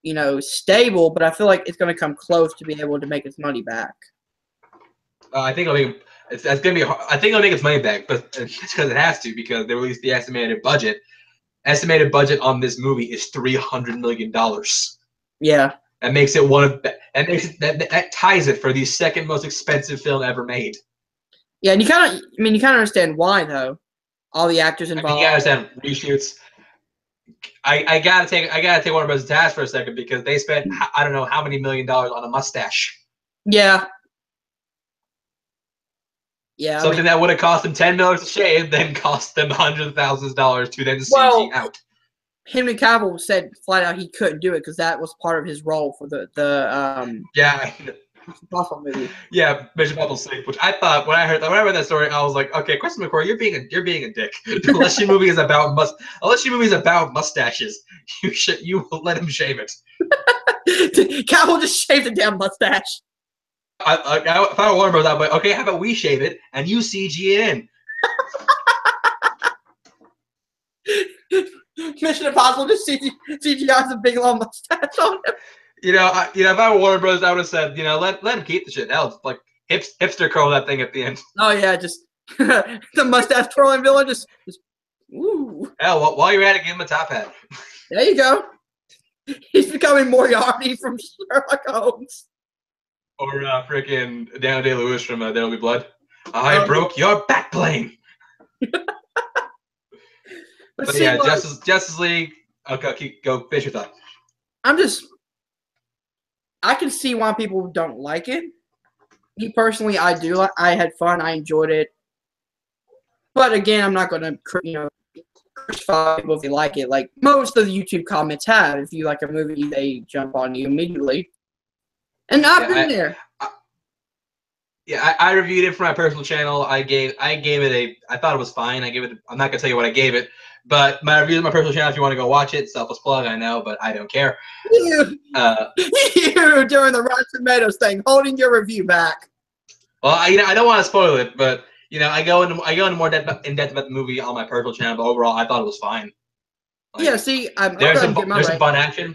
you know, stable, but I feel like it's gonna come close to being able to make its money back. Uh, I think it'll make it's, it's gonna be. I think it'll make its money back, but it's because it has to because they released the estimated budget. Estimated budget on this movie is three hundred million dollars. Yeah, That makes it one of that makes it, that, that ties it for the second most expensive film ever made. yeah, and you kind of, I mean, you kind of understand why though. All the actors I involved. mean, you understand reshoots. I, I gotta take I gotta take Warner Bros. task for a second because they spent mm. I don't know how many million dollars on a mustache. Yeah. Yeah. I mean- Something that would have cost them ten dollars to shave, then cost them hundreds of thousands of dollars to then CG Well, out. Henry Cavill said flat out he couldn't do it because that was part of his role for the the um Yeah, Impossible movie. yeah, Mission Impossible Six, which I thought when I heard that when I read that story, I was like, okay, Chris McQuarrie, you're being a you're being a dick. unless your movie is about must unless your movie is about mustaches, you should you will let him shave it. Cavill just shaved a damn mustache. I, I, I, if I were Warner Bros, I'd be like, okay, how about we shave it and you CG it in? Mission Impossible just CG, CGI's a big long mustache on him. You know, I, you know, if I were Warner Bros, I would have said, you know, let let him keep the shit. Hell, like hips, hipster curl that thing at the end. Oh yeah, just the mustache twirling villain just, just ooh. Hell, while, while you're at it, give him a top hat. There you go. He's becoming Moriarty from Sherlock Holmes. Or uh, freaking Daniel Day Lewis from uh, There'll Be Blood. I Oh. broke your backplane. But, But see, yeah, like, Justice Justice League. Okay, keep, go finish your thought. I'm just. I can see why people don't like it. Me personally, I do. I had fun. I enjoyed it. But again, I'm not going to, you know, crucify people if they like it. Like most of the YouTube comments have. If you like a movie, they jump on you immediately. And I've Yeah, been I- there. Yeah, I, I reviewed it for my personal channel. I gave I gave it a I thought it was fine. I gave it I'm not gonna tell you what I gave it, but my review on my personal channel if you want to go watch it, selfless plug, I know, but I don't care. You, Uh, you during the Rotten Tomatoes thing, holding your review back. well, I you know I don't want to spoil it, but you know I go into I go into more depth, in depth about the movie on my personal channel, but overall I thought it was fine. Like, yeah, see, I'm, there's some to get my there's some fun action.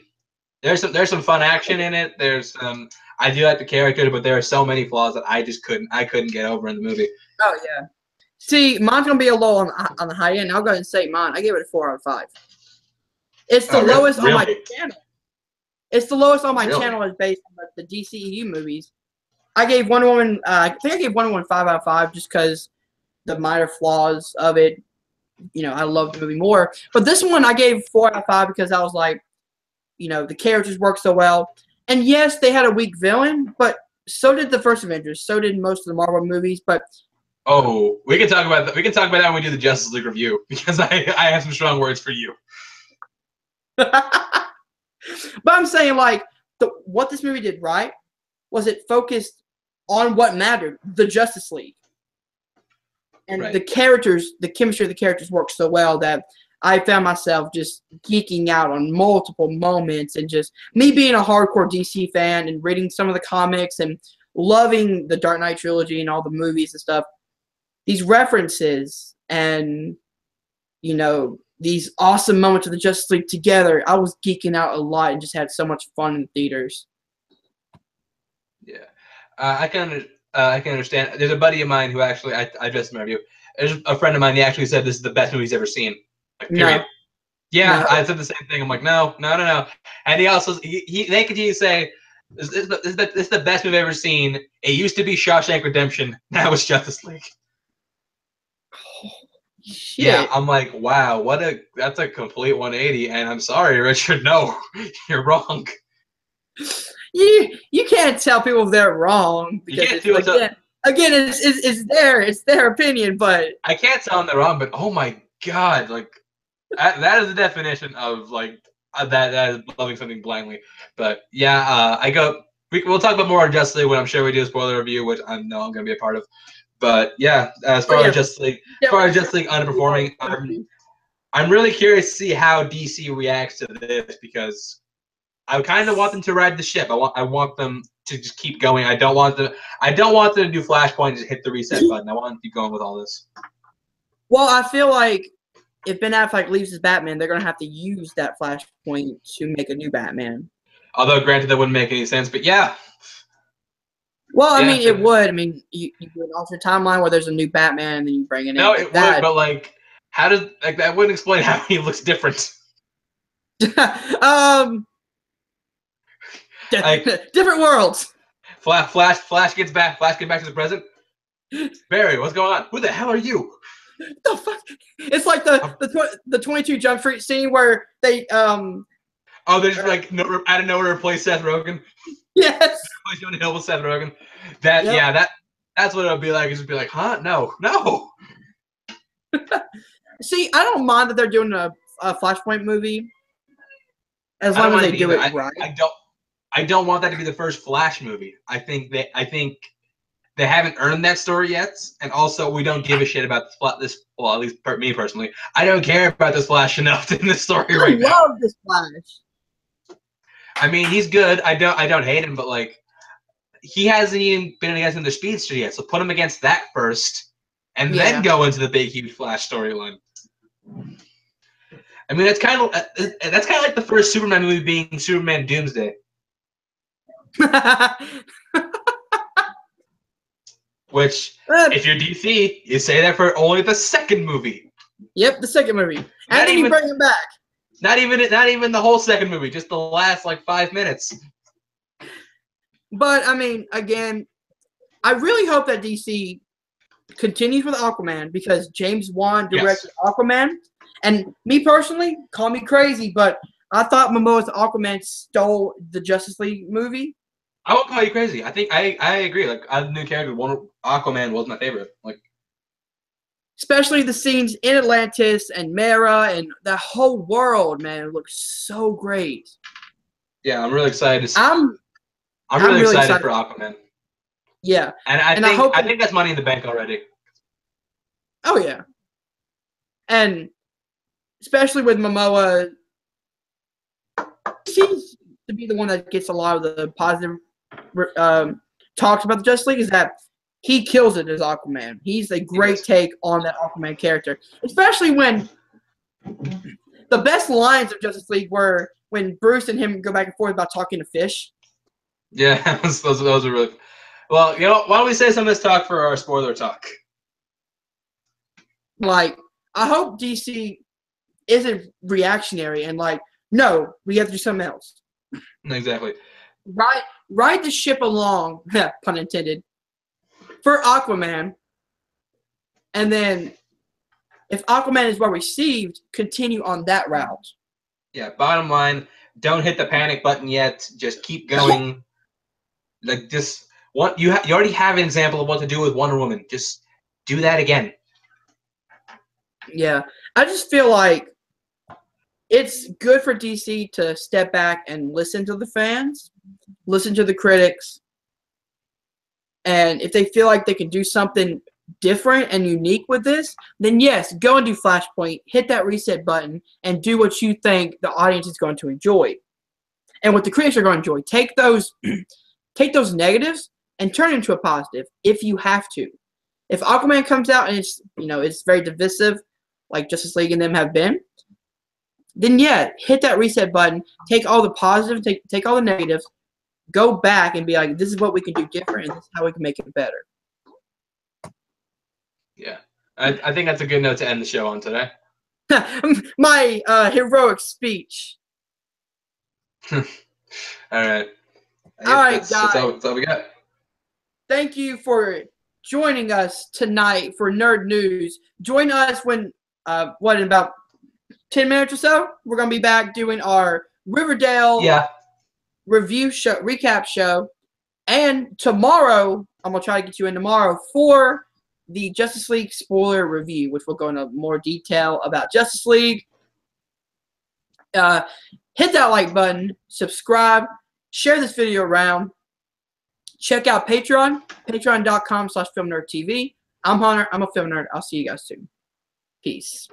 There's some there's some fun action in it. There's um I do like the character, but there are so many flaws that I just couldn't I couldn't get over in the movie. Oh yeah. See, mine's gonna be a low on on the high end. I'll go ahead and say mine. I gave it a four out of five. It's the Oh, really? lowest on my channel. It's the lowest on my Really? channel is based on the, the DCEU movies. I gave Wonder Woman. Uh, I think I gave Wonder Woman five out of five just because the minor flaws of it. You know, I love the movie more. But this one I gave four out of five because I was like, you know, the characters work so well. And yes, they had a weak villain, but so did the first Avengers. So did most of the Marvel movies. But Oh, we can talk about that. We can talk about that when we do the Justice League review because I, I have some strong words for you. but I'm saying like the, what this movie did right was it focused on what mattered, the Justice League. And Right. the characters, the chemistry of the characters worked so well that I found myself just geeking out on multiple moments and just me being a hardcore DC fan and reading some of the comics and loving the Dark Knight trilogy and all the movies and stuff. These references and you know these awesome moments of the Justice League together. I was geeking out a lot and just had so much fun in theaters. Yeah, uh, I can uh, I can understand. There's a buddy of mine who actually I I just met you. There's a friend of mine. He actually said this is the best movie he's ever seen. Like, No. Yeah, No. I said the same thing. I'm like, no, no, no, no. And he also he, he they continue to say. This is, the, this, this is the best I've ever seen. It used to be Shawshank Redemption. Now it's Justice League. Shit. Yeah, I'm like, wow, what a that's a complete 180. And I'm sorry, Richard, no, you're wrong. You you can't tell people they're wrong because can't it's, do again, again it's, it's it's their it's their opinion, but I can't tell them they're wrong, but oh my god, like that, that is the definition of like uh, that that is loving something blindly. But yeah, uh, I go. We, we'll talk about more on Justice League when I'm sure we do a spoiler review, which I know I'm going to be a part of. But yeah, as far Oh, yeah. as Justice League, as far as Justice League underperforming, I'm I'm really curious to see how DC reacts to this because I kind of want them to ride the ship. I want I want them to just keep going. I don't want them I don't want them to do Flashpoint and just hit the reset button. I want them to keep going with all this. Well, I feel like if Ben Affleck leaves as Batman, they're gonna have to use that flashpoint to make a new Batman. Although, granted, that wouldn't make any sense. But yeah, Well, I Yeah. mean, it would. I mean, you, you do an alternate timeline where there's a new Batman, and then you bring it in. no, like it that. would. But like, how does like that wouldn't explain how he looks different? um, Like- different worlds. Flash, Flash, Flash gets back. Flash gets back to the present. Barry, what's going on? Who the hell are you? the fuck? It's like the the tw- the twenty two Jump Street scene where they um Oh, they're just like no, out of nowhere replace Seth Rogen. yes Replace Jonah Hill with Seth Rogen. That Yep. yeah, that that's what it'll be like. It's just be like, huh? No, no. see I don't mind that they're doing a, a Flashpoint movie as long as they do either. it right. I don't. I don't want that to be the first Flash movie. I think that I think they haven't earned that story yet, and also we don't give a shit about this. Fla- this well, at least per, me personally, I don't care about this Flash enough in this story I right now. I love this Flash. I mean, he's good. I don't. I don't hate him, but like, he hasn't even been against the speedster yet. So put him against that first, and Yeah. then go into the big, huge Flash storyline. I mean, that's kind of uh, uh, that's kind of like the first Superman movie being Superman Doomsday. Which, Uh, if you're DC, you say that for only the second movie. yep, the second movie, and Not then you bring him back. Not even not even the whole second movie, just the last like five minutes. But I mean, again, I really hope that DC continues with Aquaman because James Wan Yes. directed Aquaman, And me personally, call me crazy, but I thought Momoa's Aquaman stole the Justice League movie. I won't call you crazy. I think I I agree. Like I new character, one Aquaman was my favorite. Like especially the scenes in Atlantis and Mera and that whole world, man, it looks so great. Yeah, I'm really excited to see. I'm I'm I'm really, really excited, excited. for Aquaman, yeah. and I And I think hope I, think that's money in the bank already. Oh yeah. And especially with Momoa seems to be the one that gets a lot of the positive um, talks about the Justice League is that he kills it as Aquaman. He's a great take on that Aquaman character, especially when the best lines of Justice League were when Bruce and him go back and forth about talking to fish. Yeah, those, those, are really. Well, you know, why don't we say some of this talk for our spoiler talk? Like, I hope DC isn't reactionary and like, no, we have to do something else. Exactly. Ride ride the ship along, pun intended, for Aquaman. And then if Aquaman is well received, continue on that route. Yeah. Bottom line, don't hit the panic button yet. Just keep going. like just what you ha- you already have an example of what to do with Wonder Woman. Just do that again. Yeah. I just feel like it's good for DC to step back and listen to the fans, listen to the critics. And if they feel like they can do something different and unique with this, then yes, go and do Flashpoint, hit that reset button, and do what you think the audience is going to enjoy. And what the critics are going to enjoy. Take those take those negatives and turn it into a positive if you have to. If Aquaman comes out and it's you know it's very divisive, like Justice League and them have been, then yeah, hit that reset button, take all the positives, take take all the negatives, go back and be like, this is what we can do different, and this is how we can make it better. Yeah. I, I think that's a good note to end the show on today. My uh, heroic speech. all right. All right, that's, that's, all, guys. that's all we got. Thank you for joining us tonight for Nerd News. Join us when uh, what in about ten minutes or so. We're gonna be back doing our Riverdale Yeah. review show recap show. And tomorrow i'm gonna try to get you in tomorrow for the justice league spoiler review which we'll go into more detail about justice league. Uh, hit that like button subscribe share this video around. Check out patreon patreon.com slash film nerd tv i'm hunter i'm a film nerd. I'll see you guys soon. Peace